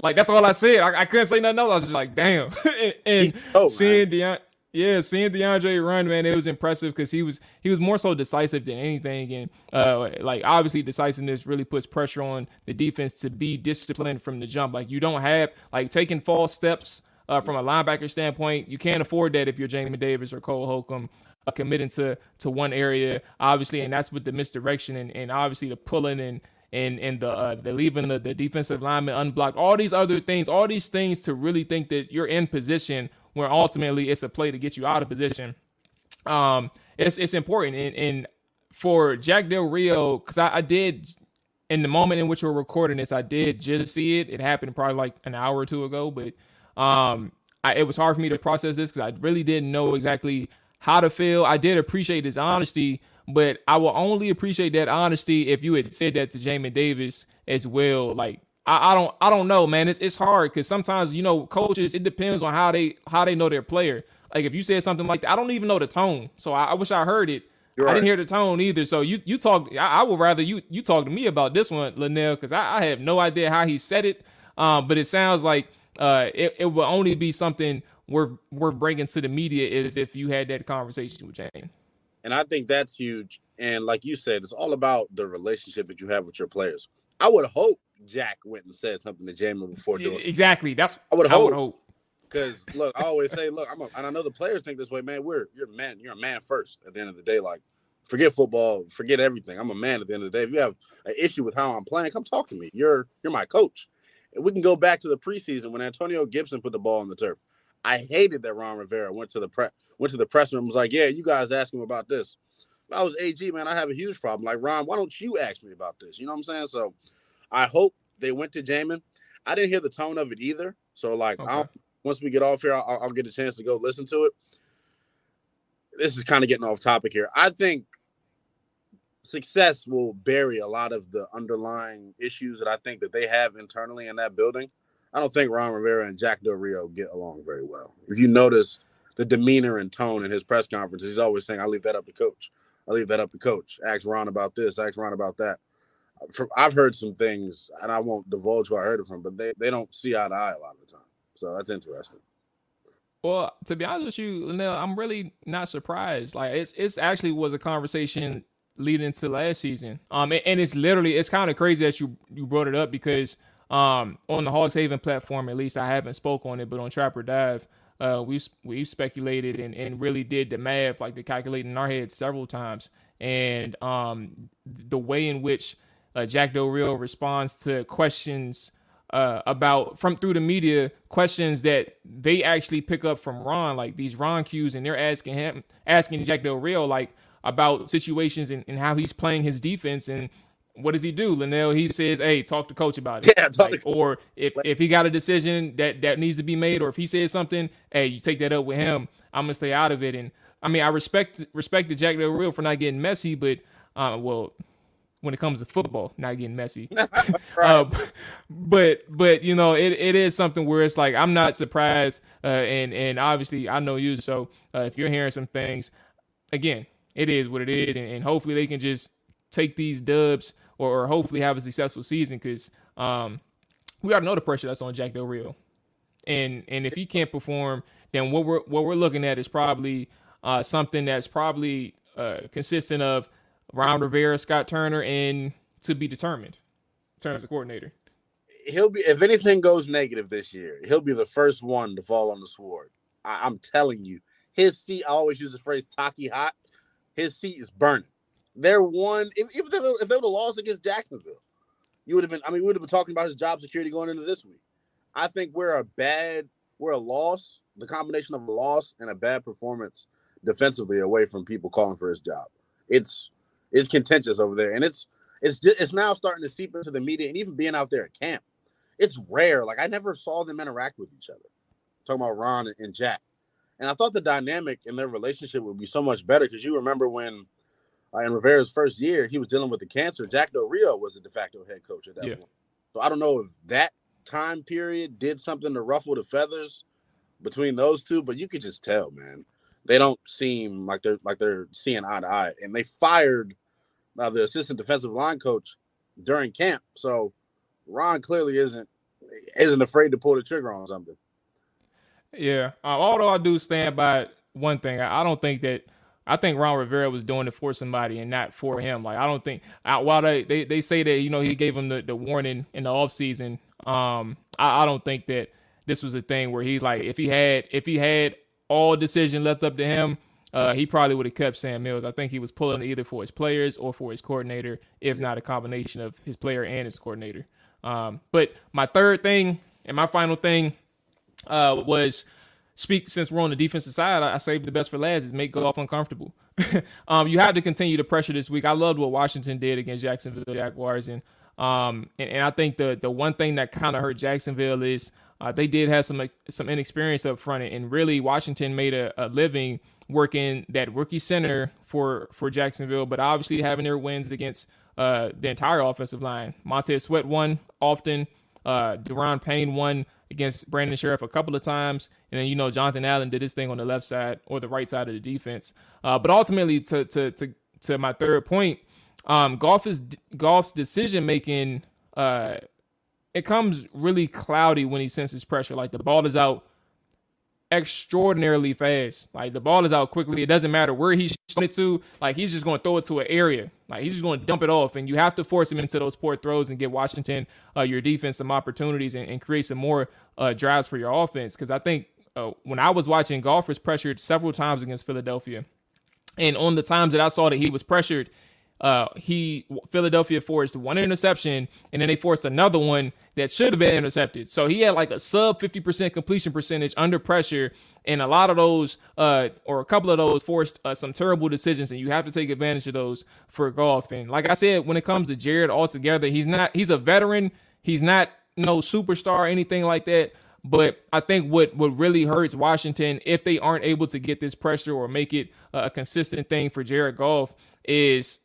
Speaker 1: Like that's all I said. I, I couldn't say nothing else. I was just like, damn. [LAUGHS] and, and oh, seeing D'Andre yeah, seeing D'Andre run, man, it was impressive because he was he was more so decisive than anything, and uh, like obviously decisiveness really puts pressure on the defense to be disciplined from the jump. Like you don't have like taking false steps uh, from a linebacker standpoint. You can't afford that if you're Jamin Davis or Cole Holcomb. Uh, committing to to one area, obviously, and that's with the misdirection and, and obviously the pulling and and and the uh, the leaving the, the defensive lineman unblocked, all these other things, all these things to really think that you're in position where ultimately it's a play to get you out of position. Um, it's it's important and, and for Jack Del Rio because I, I, did in the moment in which we're recording this, I did just see it. It happened probably like an hour or two ago, but um, I, it was hard for me to process this because I really didn't know exactly how to feel. I did appreciate his honesty, but I will only appreciate that honesty if you had said that to Jamin Davis as well. Like I, I don't I don't know, man. It's it's hard because sometimes you know coaches. It depends on how they how they know their player. Like if you said something like that, I don't even know the tone. So I, I wish I heard it. You're I didn't hear the tone either. So you you talk. I, I, would rather you you talk to me about this one, Lynnell, because I, I have no idea how he said it. Um, but it sounds like uh, it, it will only be something we're we're bringing to the media is if you had that conversation with Jamin.
Speaker 4: And I think that's huge. And like you said, it's all about the relationship that you have with your players. I would hope Jack went and said something to Jamin before doing
Speaker 1: it. Exactly. That's I would hope. I would hope.
Speaker 4: Because look, I always [LAUGHS] say, look, I'm a, and I know the players think this way, man. We're you're a man, you're a man first at the end of the day. Like, forget football, forget everything. I'm a man at the end of the day. If you have an issue with how I'm playing, come talk to me. You're you're my coach. And we can go back to the preseason when Antonio Gibson put the ball on the turf. I hated that Ron Rivera went to the pre- went to the press room and was like, "Yeah, you guys ask him about this." If I was AG, man, I have a huge problem. Like Ron, why don't you ask me about this? You know what I'm saying? So I hope they went to Jamin. I didn't hear the tone of it either. So like, okay. once we get off here, I'll, I'll get a chance to go listen to it. This is kind of getting off topic here. I think success will bury a lot of the underlying issues that I think that they have internally in that building. I don't think Ron Rivera and Jack Del Rio get along very well. If you notice the demeanor and tone in his press conferences, he's always saying, "I leave that up to coach. I leave that up to coach. Ask Ron about this. Ask Ron about that." I've heard some things, and I won't divulge who I heard it from, but they, they don't see eye to eye a lot of the time. So that's interesting.
Speaker 1: Well, to be honest with you, Lynnell, I'm really not surprised. Like it's it's actually was a conversation leading into last season. Um, and, it's literally it's kind of crazy that you you brought it up because um on the Hogs Haven platform, at least I haven't spoke on it, but on Trapper Dive, uh, we we speculated and, and really did the math, like the calculating in our heads several times, and um the way in which uh, Jack Del Rio responds to questions uh, about from through the media questions that they actually pick up from Ron, like these Ron cues, and they're asking him, asking Jack Del Rio, like about situations and, and how he's playing his defense. And what does he do, Lynnell? He says, "Hey, talk to coach about it." [LAUGHS]
Speaker 4: Yeah,
Speaker 1: like, or if if he got a decision that that needs to be made, or if he says something, hey, you take that up with him. I'm gonna stay out of it. And I mean, I respect respect the Jack Del Rio for not getting messy, but uh, well, when it comes to football, not getting messy. [LAUGHS] [LAUGHS] right. uh, but but you know, it, it is something where it's like I'm not surprised, uh, and and obviously I know you, so uh, if you're hearing some things, again, it is what it is, and, and hopefully they can just take these dubs or, or hopefully have a successful season because um, we to know the pressure that's on Jack Del Rio, and and if he can't perform, then what we're what we're looking at is probably uh, something that's probably uh, consistent of Ron Rivera, Scott Turner, and to be determined in terms of coordinator.
Speaker 4: He'll be if anything goes negative this year, he'll be the first one to fall on the sword. I, am telling you, his seat. I always use the phrase "taki hot." his seat is burning. They're one. If, if they if they would have lost against Jacksonville, you would have been. I mean, we would have been talking about his job security going into this week. I think we're a bad, we're a loss. The combination of a loss and a bad performance defensively away from people calling for his job. It's it's contentious over there, and it's it's just, it's now starting to seep into the media and even being out there at camp. It's rare. Like I never saw them interact with each other. talking about Ron and Jack. And I thought the dynamic in their relationship would be so much better because you remember when in Rivera's first year he was dealing with the cancer. Jack Del Rio was the de facto head coach at that yeah. point. So I don't know if that time period did something to ruffle the feathers between those two, but you could just tell, man, they don't seem like they're like they're seeing eye to eye. And they fired uh, the assistant defensive line coach during camp, so Ron clearly isn't isn't afraid to pull the trigger on something.
Speaker 1: Yeah. Uh, although I do stand by one thing, I, I, don't think that I think Ron Rivera was doing it for somebody and not for him. Like I don't think while they, they, they say that you know he gave him the, the warning in the offseason, um, I, I don't think that this was a thing where he's like if he had if he had all decision left up to him, uh, he probably would have kept Sam Mills. I think he was pulling either for his players or for his coordinator, if not a combination of his player and his coordinator. Um, but my third thing and my final thing uh, was speak since we're on the defensive side. I, I saved the best for last is make Goff uncomfortable. [LAUGHS] um, you have to continue to pressure this week. I loved what Washington did against Jacksonville Jaguars, and um, and, and I think the the one thing that kind of hurt Jacksonville is uh, they did have some some inexperience up front, and really Washington made a, a living working that rookie center for for Jacksonville, but obviously having their wins against uh, the entire offensive line. Montez Sweat won often. Uh, Daron Payne won against Brandon Scherff a couple of times, and then you know Jonathan Allen did his thing on the left side or the right side of the defense. Uh, but ultimately, to to to to my third point, um, Goff is Goff's decision making. Uh, it comes really cloudy when he senses pressure. Like the ball is out extraordinarily fast. Like the ball is out quickly. It doesn't matter where he's throwing it to. Like he's just going to throw it to an area. Like he's just going to dump it off, and you have to force him into those poor throws and get Washington uh, your defense some opportunities and, and create some more uh, drives for your offense. Because I think uh, when I was watching, Goff was pressured several times against Philadelphia, and on the times that I saw that he was pressured, uh, he Philadelphia forced one interception and then they forced another one that should have been intercepted. So he had like a sub 50% completion percentage under pressure, and a lot of those, uh, or a couple of those, forced uh, some terrible decisions, and you have to take advantage of those for Goff. And like I said, when it comes to Jared altogether, he's not he's a veteran. He's not no superstar anything like that. But I think what what really hurts Washington if they aren't able to get this pressure or make it a consistent thing for Jared Goff is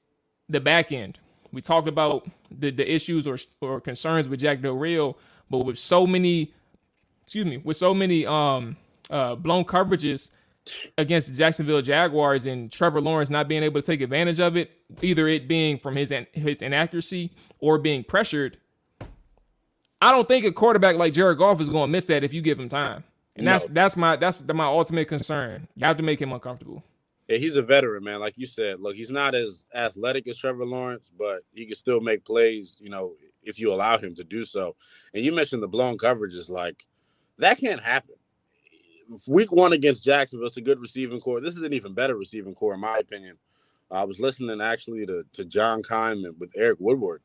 Speaker 1: the back end. We talked about the, the issues or, or concerns with Jack Del Rio, but with so many, excuse me, with so many um uh blown coverages against the Jacksonville Jaguars and Trevor Lawrence not being able to take advantage of it, either it being from his his inaccuracy or being pressured. I don't think a quarterback like Jared Goff is going to miss that if you give him time. And no. that's that's my that's my ultimate concern. You have to make him uncomfortable.
Speaker 4: Yeah, he's a veteran, man. Like you said, look, he's not as athletic as Trevor Lawrence, but he can still make plays, you know, if you allow him to do so. And you mentioned the blown coverages, like that can't happen. Week one against Jacksonville, it's a good receiving corps. This is an even better receiving corps, in my opinion. I was listening actually to, to John Keim with Eric Woodyard,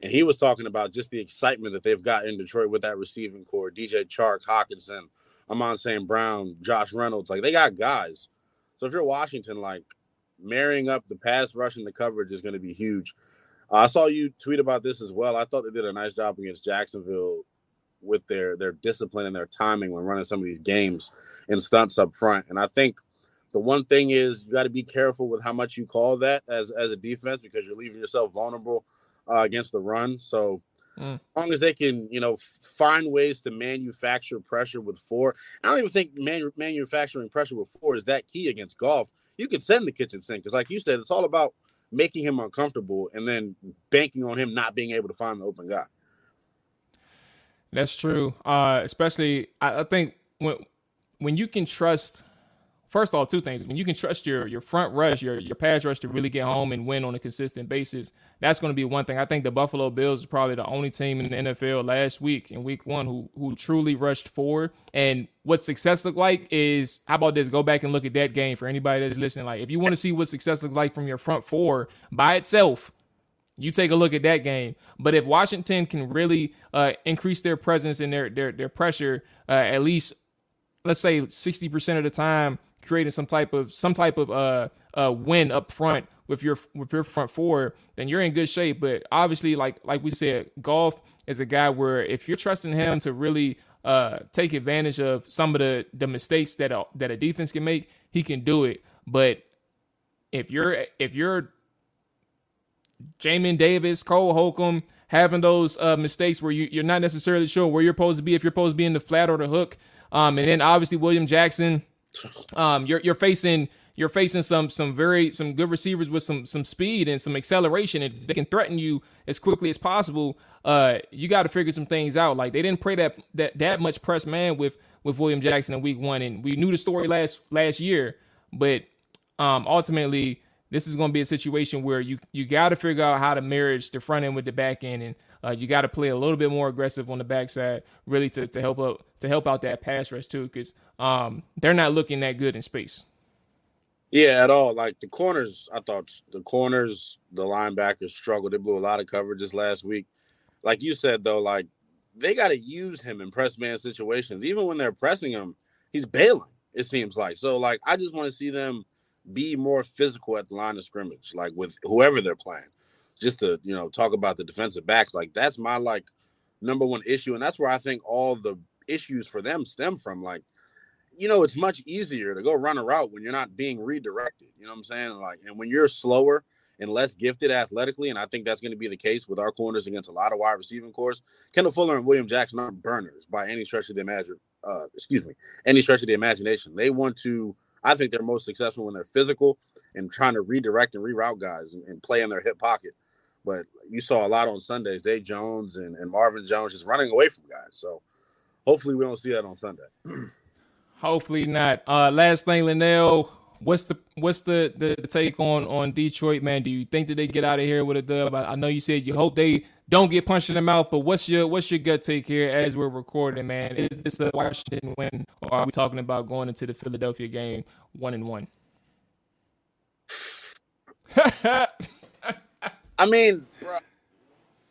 Speaker 4: and he was talking about just the excitement that they've got in Detroit with that receiving corps. DJ Chark, Hockenson, Amon St. Brown, Josh Reynolds. Like they got guys so if you're Washington, like marrying up the pass rush and the coverage is going to be huge. Uh, I saw you tweet about this as well. I thought they did a nice job against Jacksonville with their their discipline and their timing when running some of these games and stunts up front. And I think the one thing is you got to be careful with how much you call that as as a defense because you're leaving yourself vulnerable uh, against the run. So Mm. As long as they can, you know, find ways to manufacture pressure with four. I don't even think manu- manufacturing pressure with four is that key against Goff. You can send the kitchen sink because, like you said, it's all about making him uncomfortable and then banking on him not being able to find the open guy.
Speaker 1: That's true. Uh, especially, I, I think when when you can trust first of all, two things. When you can trust your your front rush, your your pass rush to really get home and win on a consistent basis, that's going to be one thing. I think the Buffalo Bills is probably the only team in the NFL last week in Week One who who truly rushed forward. And what success looked like is how about this? Go back and look at that game for anybody that's listening. Like, if you want to see what success looks like from your front four by itself. You take a look at that game, but if Washington can really uh, increase their presence and their their their pressure, uh, at least let's say sixty percent of the time, creating some type of some type of uh uh win up front with your with your front four, then you're in good shape. But obviously, like like we said, Goff is a guy where if you're trusting him to really uh take advantage of some of the the mistakes that a, that a defense can make, he can do it. But if you're if you're Jamin Davis, Cole Holcomb, having those uh, mistakes where you, you're not necessarily sure where you're supposed to be, if you're supposed to be in the flat or the hook, um, and then obviously William Jackson um, you're you're facing you're facing some some very some good receivers with some some speed and some acceleration and they can threaten you as quickly as possible. Uh, you got to figure some things out. Like they didn't play that that that much press man with with William Jackson in Week One, and we knew the story last last year. But um, ultimately, this is going to be a situation where you you got to figure out how to marriage the front end with the back end, and uh, you got to play a little bit more aggressive on the backside, really to to help out to help out that pass rush too, because um, they're not looking that good in space.
Speaker 4: Yeah, at all. Like the corners, I thought the corners, the linebackers struggled. They blew a lot of coverages last week. Like you said, though, like they got to use him in press man situations. Even when they're pressing him, he's bailing. It seems like so. Like I just want to see them be more physical at the line of scrimmage, like with whoever they're playing. Just to you know talk about the defensive backs, like that's my like number one issue, and that's where I think all the issues for them stem from. Like you know, it's much easier to go run a route when you're not being redirected. You know what I'm saying? Like, and when you're slower and less gifted athletically, and I think that's going to be the case with our corners against a lot of wide receiving cores. Kendall Fuller and William Jackson aren't burners by any stretch of the imagine. Uh, excuse me, any stretch of the imagination. They want to. I think they're most successful when they're physical and trying to redirect and reroute guys and, and play in their hip pocket. But you saw a lot on Sundays. Zay Jones and, and Marvin Jones just running away from guys. So hopefully we don't see that on Sunday. [CLEARS THROAT]
Speaker 1: Hopefully not. Uh, last thing, Lynnell, what's the what's the, the take on on Detroit, man? Do you think that they get out of here with a dub? I, I know you said you hope they don't get punched in the mouth, but what's your what's your gut take here as we're recording, man? Is this a Washington win, or are we talking about going into the Philadelphia game one and one? [LAUGHS]
Speaker 4: I mean, bro,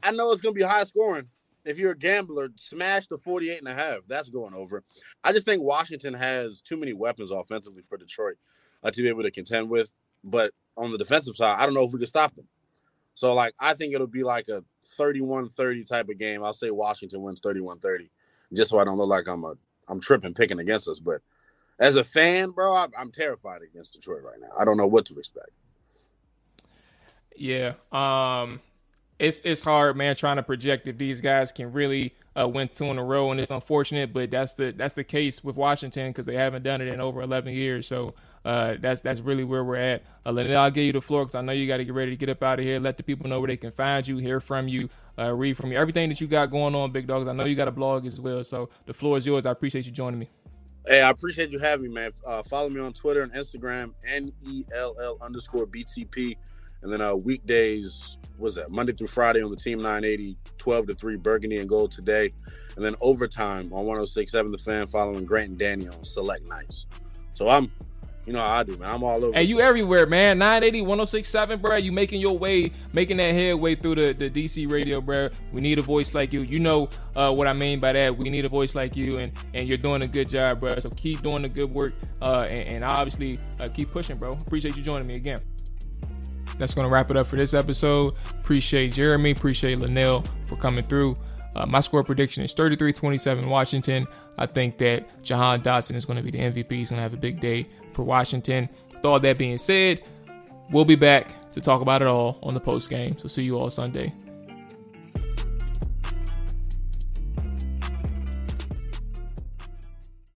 Speaker 4: I know it's gonna be high scoring. If you're a gambler, smash the 48 and a half. That's going over. I just think Washington has too many weapons offensively for Detroit uh, to be able to contend with. But on the defensive side, I don't know if we can stop them. So, like, I think it'll be like a 31 30 type of game. I'll say Washington wins 31 30, just so I don't look like I'm a I'm tripping picking against us. But as a fan, bro, I, I'm terrified against Detroit right now. I don't know what to expect.
Speaker 1: Yeah. Um it's it's hard, man, trying to project if these guys can really uh, win two in a row, and it's unfortunate, but that's the that's the case with Washington because they haven't done it in over 11 years. So uh, that's that's really where we're at. Uh, I'll give you the floor because I know you got to get ready to get up out of here. Let the people know where they can find you, hear from you, uh, read from you, everything that you got going on, Big Dogs. I know you got a blog as well, so the floor is yours. I appreciate you joining me.
Speaker 4: Hey, I appreciate you having me, man. Uh, follow me on Twitter and Instagram, N E L L underscore BTP. And then uh, weekdays, was that Monday through Friday on the Team 980, 12 to 3 Burgundy and Gold today. And then overtime on 106.7 The Fan following Grant and Danny on select nights. So I'm, you know how I do, man. I'm all over.
Speaker 1: Hey, you everywhere, man. 980, 106.7, bro. You making your way, making that headway through the, the DC radio, bro. We need a voice like you. You know uh, what I mean by that. We need a voice like you, and, and you're doing a good job, bro. So keep doing the good work, uh, and, and obviously uh, keep pushing, bro. Appreciate you joining me again that's going to wrap it up for this episode. Appreciate Jeremy. Appreciate Lynnell for coming through. Uh, my score prediction is 33 27 Washington. I think that Jahan Dotson is going to be the MVP. He's going to have a big day for Washington. With all that being said, we'll be back to talk about it all on the post game. So see you all Sunday.